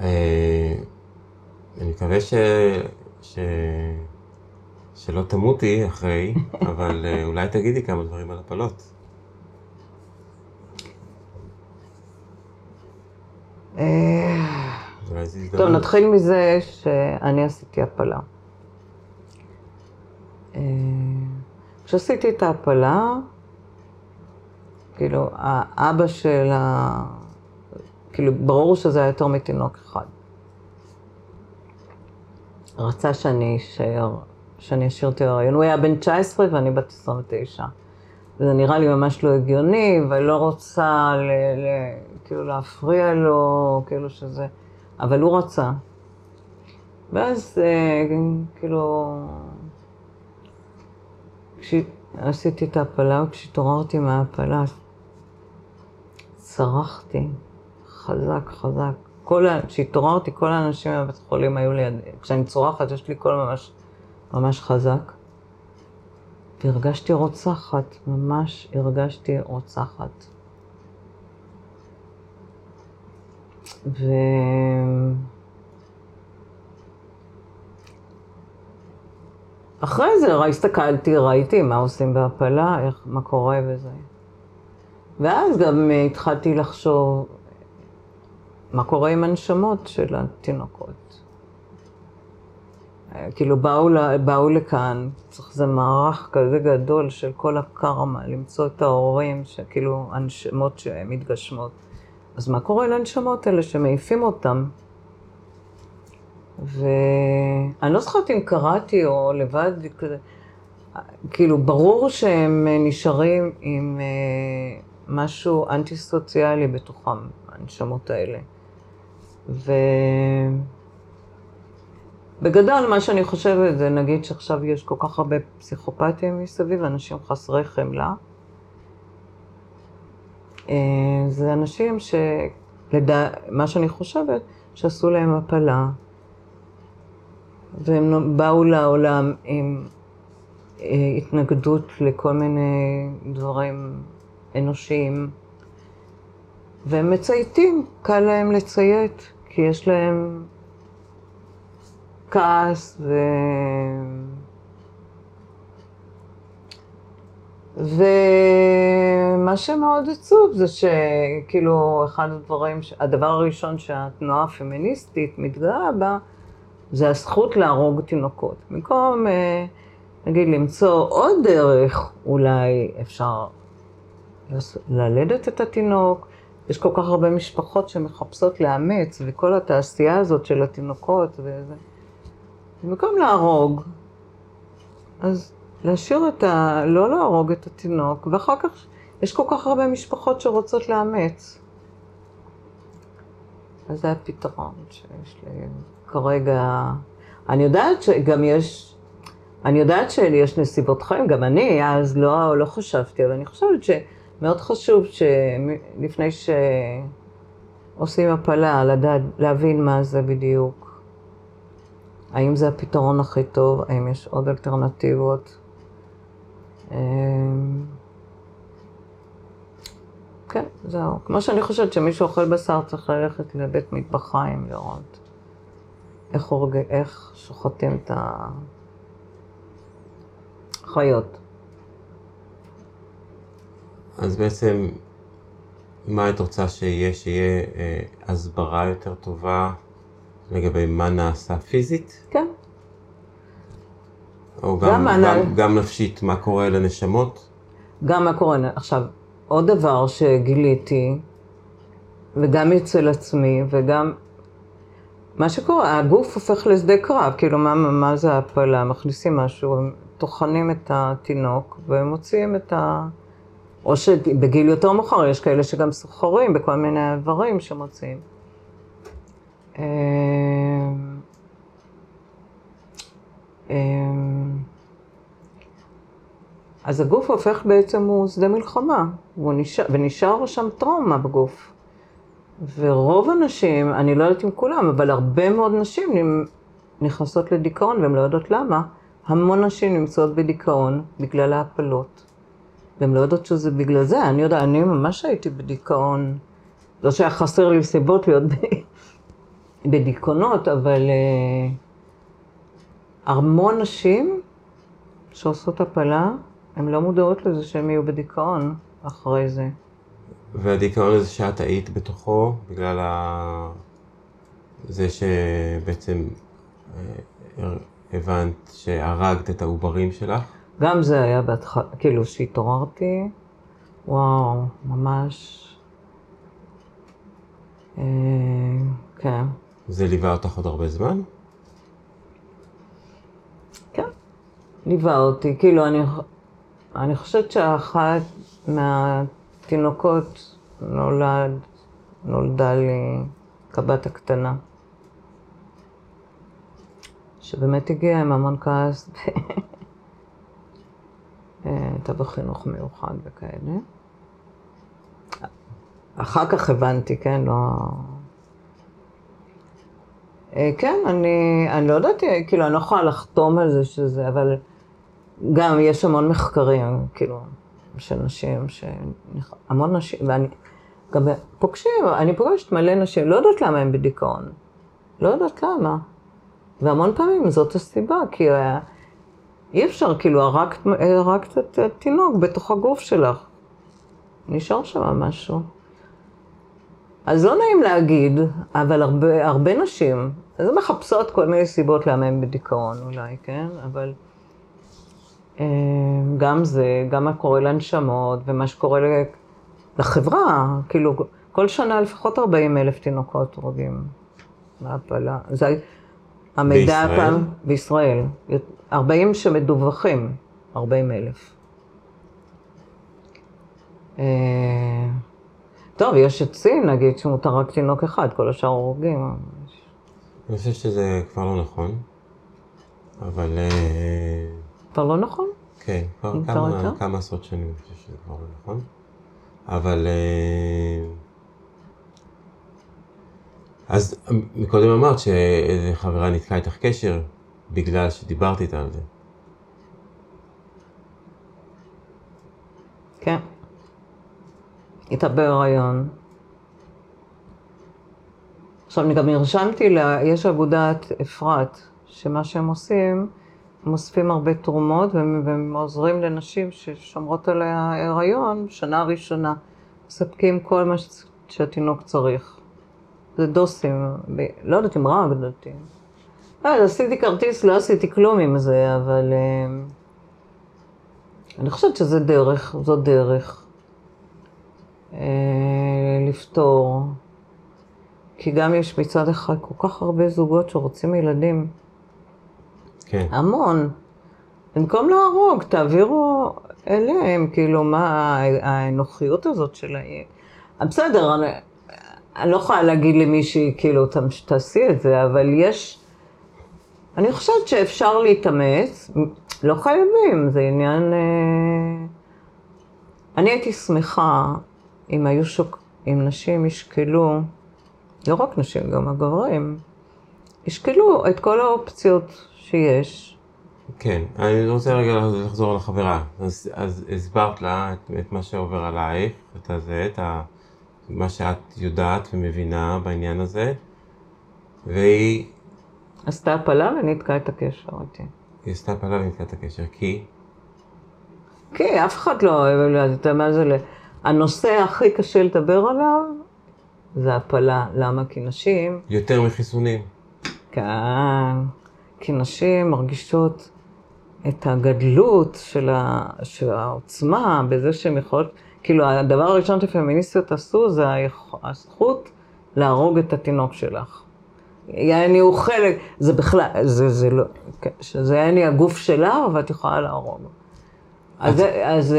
אה, אני מקווה ש... ש... שלא תמותי אחרי, אבל אה, אולי תגידי כמה דברים על הפלות. אה, טוב. נתחיל מזה שאני עשיתי הפלה. אה, כשעשיתי את ההפלה, כאילו, האבא של ה... כאילו, ברור שזה היה יותר מתינוק אחד. רצה שאני אשאר, שאני אשאיר את ההיריון. הוא היה בן 19 ואני בת 29. וזה נראה לי ממש לא הגיוני, ואני לא רוצה ל, ל, כאילו להפריע לו, כאילו שזה... אבל הוא רצה. ואז אה, כאילו, כשעשיתי את ההפלה, כשהתעוררתי מההפלה, צרחתי חזק, חזק. כשהתעוררתי, כל האנשים בבית החולים היו לידי. כשאני צורחת, יש לי קול ממש, ממש חזק. והרגשתי רוצחת, ממש הרגשתי רוצחת. ו... אחרי זה הסתכלתי, ראיתי מה עושים בהפלה, איך, מה קורה וזה. ואז גם אה, התחלתי לחשוב מה קורה עם הנשמות של התינוקות. אה, כאילו באו, באו לכאן, צריך איזה מערך כזה גדול של כל הקרמה, למצוא את ההורים, שכאילו הנשמות שמתגשמות. אז מה קורה לנשמות האלה שמעיפים אותם? ואני לא זוכרת אם קראתי או לבד, כאילו, ברור שהם נשארים עם אה, משהו אנטי-סוציאלי בתוכם, הנשמות האלה. ובגדול, מה שאני חושבת זה, נגיד שעכשיו יש כל כך הרבה פסיכופתים מסביב, אנשים חסרי חמלה. אה, זה אנשים שלדע... מה שאני חושבת, שעשו להם הפלה, והם באו לעולם עם אה, התנגדות לכל מיני דברים אנושיים, והם מצייתים, קל להם לציית, כי יש להם כעס ו... ומה שמאוד עצוב זה שכאילו אחד הדברים, הדבר הראשון שהתנועה הפמיניסטית מתגאה בה זה הזכות להרוג תינוקות. במקום, אה, נגיד, למצוא עוד דרך, אולי אפשר ללדת את התינוק. יש כל כך הרבה משפחות שמחפשות לאמץ, וכל התעשייה הזאת של התינוקות וזה. במקום להרוג, אז להשאיר את ה... לא להרוג את התינוק, ואחר כך יש כל כך הרבה משפחות שרוצות לאמץ. אז זה הפתרון שיש לי כרגע. אני יודעת שגם יש, אני יודעת שיש נסיבות חיים, גם אני אז לא, לא חשבתי, אבל אני חושבת שמאוד חשוב שלפני שעושים הפלה, לדעת, להבין מה זה בדיוק. האם זה הפתרון הכי טוב, האם יש עוד אלטרנטיבות. אמ, כן, זהו. כמו שאני חושבת שמי שאוכל בשר צריך ללכת לבית מטבחיים לראות איך, הורג... איך שוחטים את החיות. אז בעצם, מה את רוצה שיהיה? שיהיה אה, הסברה יותר טובה לגבי מה נעשה פיזית? כן, או גם גם, מה גם, נע- גם נפשית, מה קורה לנשמות? גם הקורונה. עכשיו, עוד דבר שגיליתי, וגם אצל עצמי, וגם... מה שקורה, הגוף הופך לשדה קרב, כאילו, מה, מה זה ההפלה? מכניסים משהו, הם טוחנים את התינוק, ומוציאים את ה... או שבגיל יותר מאוחר, יש כאלה שגם סוחרים בכל מיני איברים שמוציאים. אמ, אמ, אז הגוף הופך בעצם, הוא שדה מלחמה, נשאר, ונשאר שם טראומה בגוף. ורוב הנשים, אני לא יודעת אם כולם, אבל הרבה מאוד נשים נכנסות לדיכאון והן לא יודעות למה. המון נשים נמצאות בדיכאון בגלל ההפלות. והן לא יודעות שזה בגלל זה. אני יודעת, אני ממש הייתי בדיכאון. לא שהיה חסר לי סיבות להיות. בדיכאונות, אבל אה, המון נשים שעושות הפלה, הן לא מודעות לזה שהן יהיו בדיכאון אחרי זה. והדיכאון הזה שאת היית בתוכו, בגלל ה... זה שבעצם אה, הבנת שהרגת את העוברים שלך? גם זה היה בהתחלה, כאילו שהתעוררתי, וואו, ממש... אה, כן. זה ליווה אותך עוד הרבה זמן? כן, ליווה אותי. כאילו, אני, אני חושבת שאחת מהתינוקות נולד, נולדה לי קבת הקטנה, שבאמת הגיעה עם המון כעס, הייתה בחינוך מיוחד וכאלה. אחר כך הבנתי, כן, לא... אה, כן, אני, אני לא יודעת, כאילו, אני לא יכולה לחתום על זה שזה, אבל גם יש המון מחקרים, כאילו, של נשים, ש... המון נשים, ואני גם פוגשים, אני פוגשת מלא נשים, לא יודעת למה הם בדיכאון. לא יודעת למה. והמון פעמים זאת הסיבה, כי אי אפשר, כאילו, הרגת, הרגת את התינוק בתוך הגוף שלך. נשאר שם משהו. אז לא נעים להגיד, אבל הרבה, הרבה נשים, אז הן מחפשות כל מיני סיבות למה הן בדיכאון אולי, כן? אבל אה, גם זה, גם מה קורה לנשמות ומה שקורה לחברה, כאילו, כל שנה לפחות 40 אלף תינוקות הורגים מהפלה. זה המידע הפעם בישראל. 40 שמדווחים, 40 אלף. אה, טוב, יש את סין, נגיד, שמותר רק תינוק אחד, כל השאר הורגים. אני חושב שזה כבר לא נכון, אבל... כבר לא נכון? כן, כבר כמה, כמה עשרות שנים אני חושב שזה כבר לא נכון. אבל... אה, אז מקודם אמרת שאיזה חברה נתקעה איתך קשר בגלל שדיברת איתה על זה. כן. הייתה בהיריון. עכשיו, אני גם נרשמתי, לה, יש אגודת אפרת, שמה שהם עושים, הם אוספים הרבה תרומות והם עוזרים לנשים ששומרות על ההיריון שנה ראשונה. מספקים כל מה שהתינוק צריך. זה דוסים, ב... לא יודעת אם רק לדעתי. אז עשיתי כרטיס, לא עשיתי כלום עם זה, אבל אה, אני חושבת שזה דרך, זו דרך. אה, לפתור. כי גם יש מצד אחד כל כך הרבה זוגות שרוצים ילדים. כן. המון. במקום להרוג, תעבירו אליהם, כאילו, מה האנוכיות הזאת שלהם. בסדר, אני, אני לא יכולה להגיד למישהי, כאילו, תעשי את זה, אבל יש... אני חושבת שאפשר להתאמץ, לא חייבים, זה עניין... אה, אני הייתי שמחה אם היו שוק... אם נשים ישקלו, לא רק נשים, גם הגברים, ישקלו את כל האופציות שיש. כן, אני רוצה רגע לחזור על החברה. אז, אז הסברת לה את, את מה שעובר עלייך, את הזה, את ה, מה שאת יודעת ומבינה בעניין הזה, והיא... עשתה הפלה וניתקה את הקשר איתי. היא עשתה הפלה וניתקה את הקשר, כי? כי אף אחד לא אוהב, אתה יודע מה זה... הנושא הכי קשה לדבר עליו זה הפלה. למה? כי נשים... יותר מחיסונים. כן. כי נשים מרגישות את הגדלות של, ה... של העוצמה בזה שהן יכולות... כאילו, הדבר הראשון שפמיניסטיות עשו זה הזכות להרוג את התינוק שלך. יעני הוא חלק, זה בכלל, זה, זה לא, שזה יעני הגוף שלה, ואת יכולה להרוג. אז, אז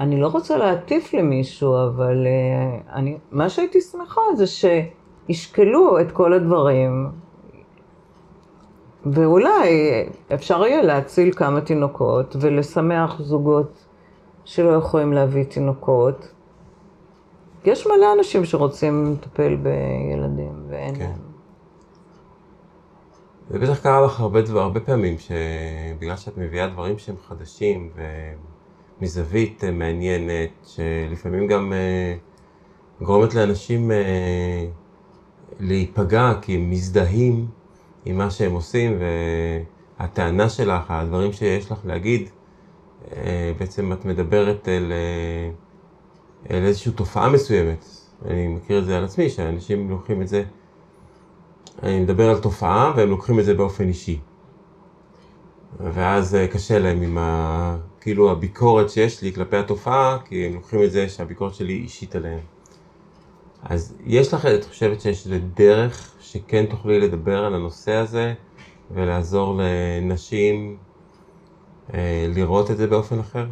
אני לא רוצה להטיף למישהו, אבל uh, אני, מה שהייתי שמחה זה שישקלו את כל הדברים, ואולי אפשר יהיה להציל כמה תינוקות ולשמח זוגות שלא יכולים להביא תינוקות. יש מלא אנשים שרוצים לטפל בילדים, ואין כן. להם. זה בטח קרה לך הרבה, דבר, הרבה פעמים, שבגלל שאת מביאה דברים שהם חדשים, ו... מזווית אה, מעניינת, שלפעמים גם אה, גורמת לאנשים אה, להיפגע כי הם מזדהים עם מה שהם עושים, והטענה שלך, הדברים שיש לך להגיד, אה, בעצם את מדברת אל, אה, אל איזושהי תופעה מסוימת. אני מכיר את זה על עצמי, שאנשים לוקחים את זה, אני מדבר על תופעה והם לוקחים את זה באופן אישי. ואז אה, קשה להם עם ה... כאילו הביקורת שיש לי כלפי התופעה, כי הם לוקחים את זה שהביקורת שלי אישית עליהם. אז יש לך, את חושבת שיש איזה דרך שכן תוכלי לדבר על הנושא הזה ולעזור לנשים אה, לראות את זה באופן אחר?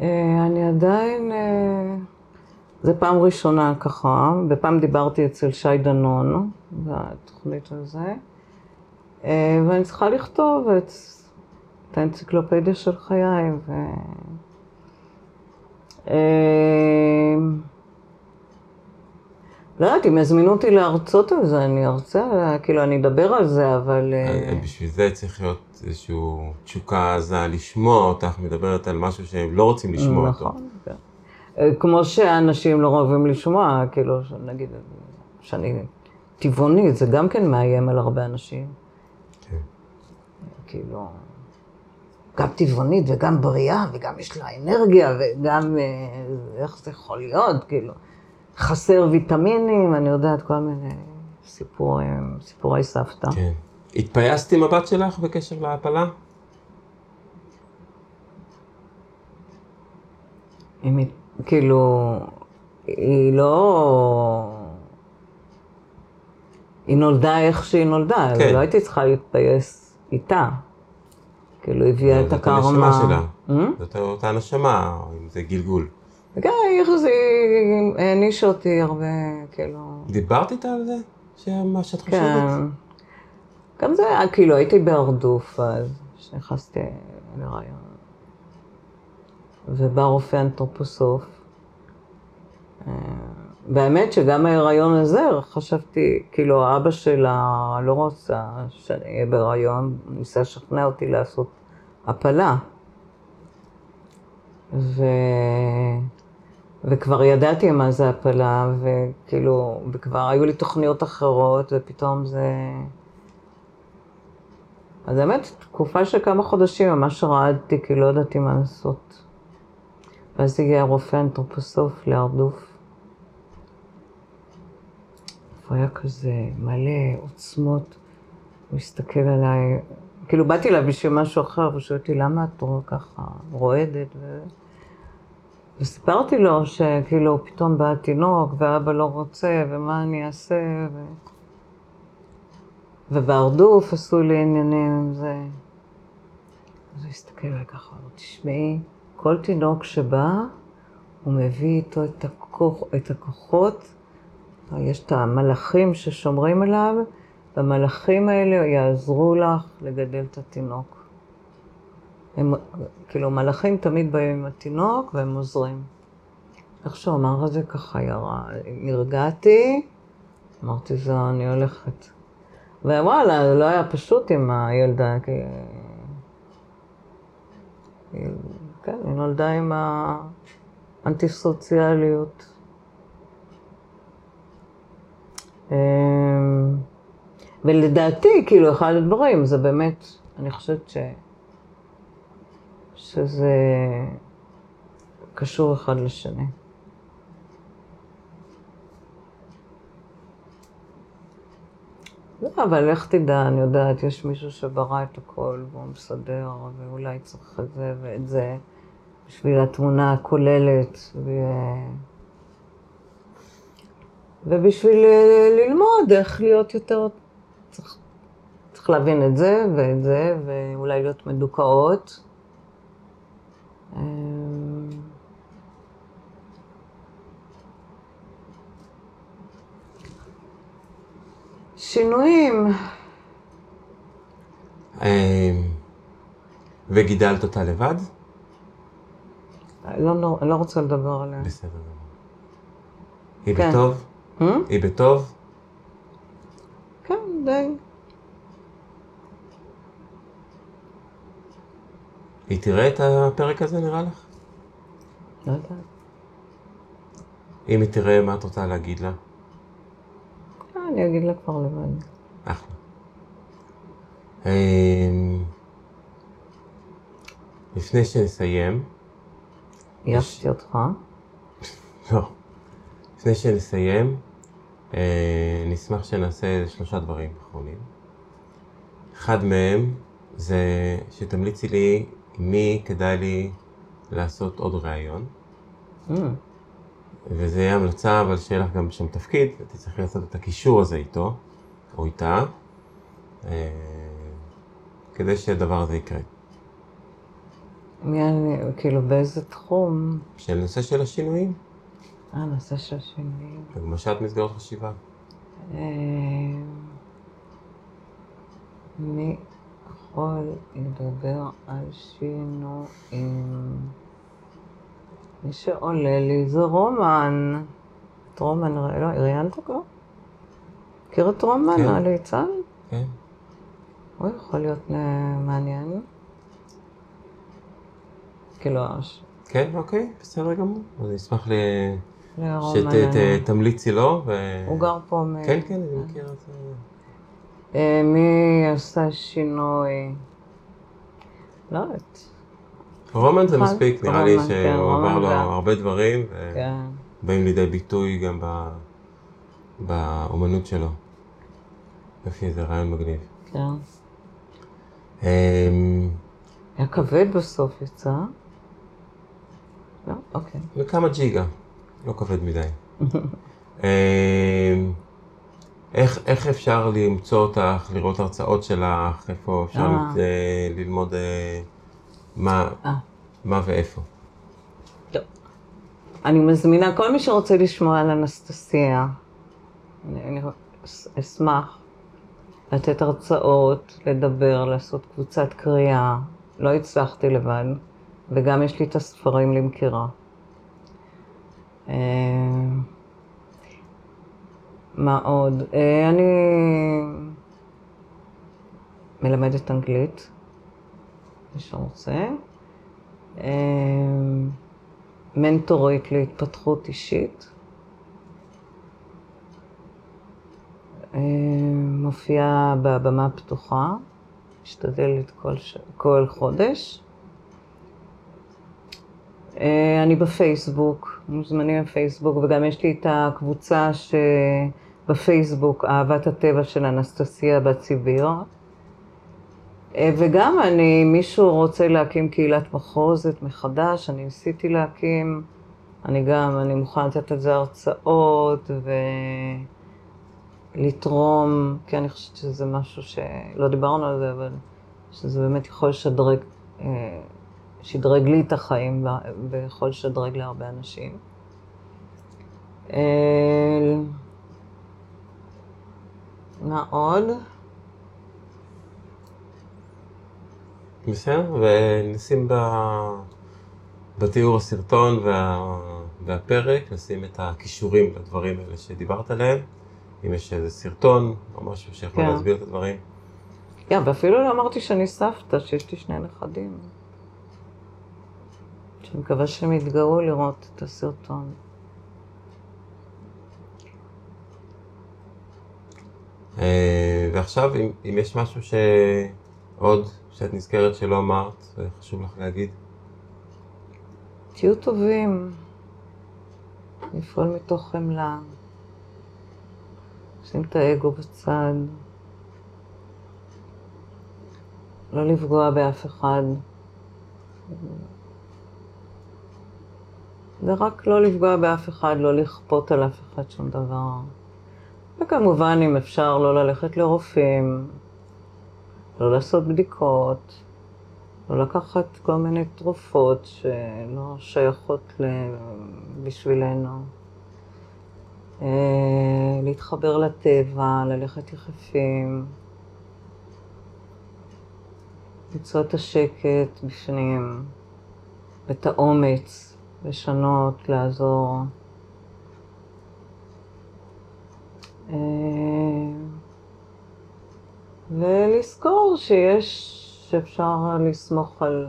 אה, אני עדיין, אה, זה פעם ראשונה ככה, ופעם דיברתי אצל שי דנון, בתוכנית הזה, ואני צריכה לכתוב את, את האנציקלופדיה של חיי, ו... לא יודעת, אם יזמינו אותי להרצות על זה, אני ארצה, כאילו, אני אדבר על זה, אבל... אה, בשביל זה צריך להיות איזושהי תשוקה עזה לשמוע אותך מדברת על משהו שהם לא רוצים לשמוע אותו. נכון, כן. אה, כמו שאנשים לא אוהבים לשמוע, כאילו, נגיד, שאני טבעונית, זה גם כן מאיים על הרבה אנשים. כן. כאילו, גם טבעונית וגם בריאה, וגם יש לה אנרגיה, וגם, אה, איך זה יכול להיות, כאילו. חסר ויטמינים, אני יודעת, כל מיני סיפורים, סיפורי סבתא. כן. התפייסת עם הבת שלך בקשר להפלה? היא, כאילו, היא לא... היא נולדה איך שהיא נולדה, כן. לא הייתי צריכה להתפייס איתה. כאילו, הביאה את הקרמה. זאת הנשמה שלה. Hmm? זאת אותה נשמה, אם זה גלגול. וכן, זה העניש אותי הרבה, כאילו... דיברת איתה על זה? מה שאת חושבת? כן. גם זה היה, כאילו, הייתי בהרדוף אז, כשנכנסתי לרעיון. ובא רופא אנתרופוסוף. אה, והאמת שגם ההיריון הזה, חשבתי, כאילו, אבא שלה לא רוצה שאני אהיה בהיריון, ניסה לשכנע אותי לעשות הפלה. ו... וכבר ידעתי מה זה הפלה, וכאילו, וכבר היו לי תוכניות אחרות, ופתאום זה... אז באמת, תקופה של כמה חודשים ממש רעדתי, כי לא ידעתי מה לעשות. ואז הגיע רופא אנתרופוסוף להרדוף. הוא היה כזה מלא עוצמות, הוא הסתכל עליי, כאילו באתי אליו בשביל משהו אחר, והוא שואל אותי, למה את ככה רועדת? ו... וסיפרתי לו שכאילו פתאום בא התינוק ואבא לא רוצה ומה אני אעשה ו... ובהרדוף עשו לי עניינים עם זה. אז הוא הסתכל עליי ככה, הוא תשמעי, כל תינוק שבא, הוא מביא איתו את, הכוח, את הכוחות, יש את המלאכים ששומרים עליו, והמלאכים האלה יעזרו לך לגדל את התינוק. הם, כאילו, מלאכים תמיד באים עם התינוק והם עוזרים. איך שהוא אמר את זה ככה ירה, נרגעתי, אמרתי, זהו, אני הולכת. ווואלה, זה לא היה פשוט עם הילדה, כי... כן, היא נולדה עם האנטי-סוציאליות. אמ, ולדעתי, כאילו, אחד הדברים זה באמת, אני חושבת ש... שזה קשור אחד לשני. לא, אבל איך תדע, אני יודעת, יש מישהו שברא את הכל והוא מסדר, ואולי צריך את זה ואת זה בשביל התמונה הכוללת, ו... ובשביל ללמוד איך להיות יותר, צריך, צריך להבין את זה ואת זה, ואולי להיות מדוכאות. אמ, שינויים. אמ, וגידלת אותה לבד? לא, לא, לא רוצה לדבר עליה. בסדר גמור. היא כן. בטוב? Hmm? היא בטוב? כן, די. היא תראה את הפרק הזה, נראה לך? לא יודעת. אם היא תראה, מה את רוצה להגיד לה? אני אגיד לה כבר לבד. אחלה. אמ, לפני שנסיים, עייפתי אותך. לא, לפני שנסיים, אה, נשמח שנעשה שלושה דברים אחרונים. אחד מהם זה שתמליצי לי מי כדאי לי לעשות עוד ראיון, Mm, וזה יהיה המלצה, אבל שיהיה לך גם שם תפקיד, ותצטרכי לעשות את הקישור הזה איתו, או איתה, אה, כדי שהדבר הזה יקרה. אני, כאילו באיזה תחום? של נושא של השינויים, אה, נושא של שינויים. הגמשת מסגרות חשיבה. אה, מי יכול לדבר על שינויים? מי שעולה לי זה רומן. את רומן, לא, ראיינת כבר? מכיר את רומן, כן. הליצן? כן? הוא יכול להיות אה, מעניין. כאילו, כן, אוקיי, בסדר גמור. אז אני אשמח ל... שתמליצי לו. ו... הוא גר פה מ... כן, כן, אני מכיר את זה. אה, מי עשה שינוי? לא יודעת. רומן זה נכון, מספיק, נראה לי כן, שהוא עבר לו הרבה דברים, כן. ובאים לידי ביטוי גם. באומנות שלו. יופי, זה רעיון מגניב. כן. אמ, היה כבד בסוף יצא. לא? אוקיי. וכמה ג'יגה, לא כבד מדי. איך, איך אפשר למצוא אותך, לראות הרצאות שלך, איפה אפשר אה. למצוא- ללמוד אה, מה, אה. מה ואיפה? אני מזמינה כל מי שרוצה לשמוע על אנסטסיה. אני, אני אשמח לתת הרצאות, לדבר, לעשות קבוצת קריאה. לא הצלחתי לבד, וגם יש לי את הספרים למכירה. אה, מה עוד? אה, אני מלמדת אנגלית, מי שרוצה. אה, מנטורית להתפתחות אישית. אה, מופיעה בבמה הפתוחה, משתדלת כל, ש... כל חודש. אה, אני בפייסבוק, מוזמנים בפייסבוק, וגם יש לי את הקבוצה שבפייסבוק, אהבת הטבע של אנסטסיה בת סיביר. אה, וגם אני, מישהו רוצה להקים קהילת מחוזת מחדש, אני ניסיתי להקים, אני גם, אני מוכנה לתת על זה הרצאות ולתרום, כי אני חושבת שזה משהו שלא דיברנו על זה, אבל שזה באמת יכול לשדרג, אה, שדרג לי את החיים ויכול לשדרג להרבה אנשים. אה, מה עוד? בסדר, ונשים ב... בתיאור הסרטון וה... והפרק, נשים את הכישורים לדברים האלה שדיברת עליהם. אם יש איזה סרטון או משהו שיכול כן. להסביר את הדברים. יא, ואפילו לא אמרתי שאני סבתא, שיש לי שני נכדים. שאני מקווה שהם יתגאו לראות את הסרטון. אה, ועכשיו, אם, אם יש משהו שעוד, שאת נזכרת שלא אמרת, וחשוב לך להגיד. תהיו טובים, לפעול מתוך חמלה, שים את האגו בצד, לא לפגוע באף אחד. זה רק לא לפגוע באף אחד, לא לכפות על אף אחד שום דבר. וכמובן, אם אפשר, לא ללכת לרופאים, לא לעשות בדיקות, לא לקחת כל מיני תרופות שלא שייכות. בשבילנו. אה, להתחבר לטבע, ללכת יחפים, למצוא את השקט בפנים, את האומץ, לשנות, לעזור. אה, ולזכור שיש, שאפשר לסמוך על,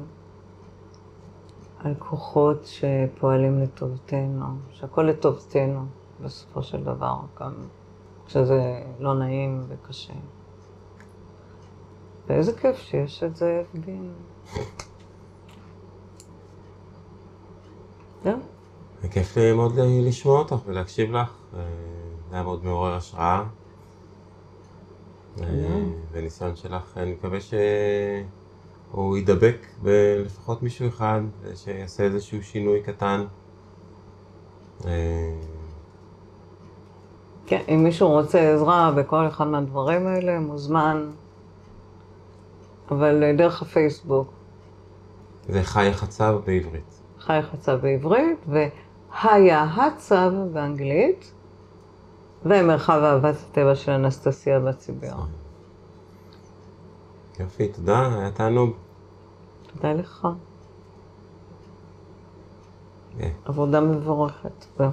על כוחות שפועלים לטובתנו, שהכל לטובתנו בסופו של דבר, גם כשזה לא נעים וקשה. ואיזה כיף שיש את זה דין. זהו. וכיף לי מאוד לשמוע אותך ולהקשיב לך. אה, זה היה מאוד מעורר השראה. אה, וניסיון שלך, אני מקווה שהוא ידבק בלפחות מישהו אחד, שיעשה איזשהו שינוי קטן. אה, כן, אם מישהו רוצה עזרה בכל אחד מהדברים האלה, מוזמן, אבל דרך הפייסבוק. זה חי החצב בעברית. חי החצב בעברית, והיה הצב באנגלית, ומרחב אהבת הטבע של אנסטסיה בציבר. יופי, תודה, היה תענוג. תודה לך. כן. עבודה מבורכת. זהו.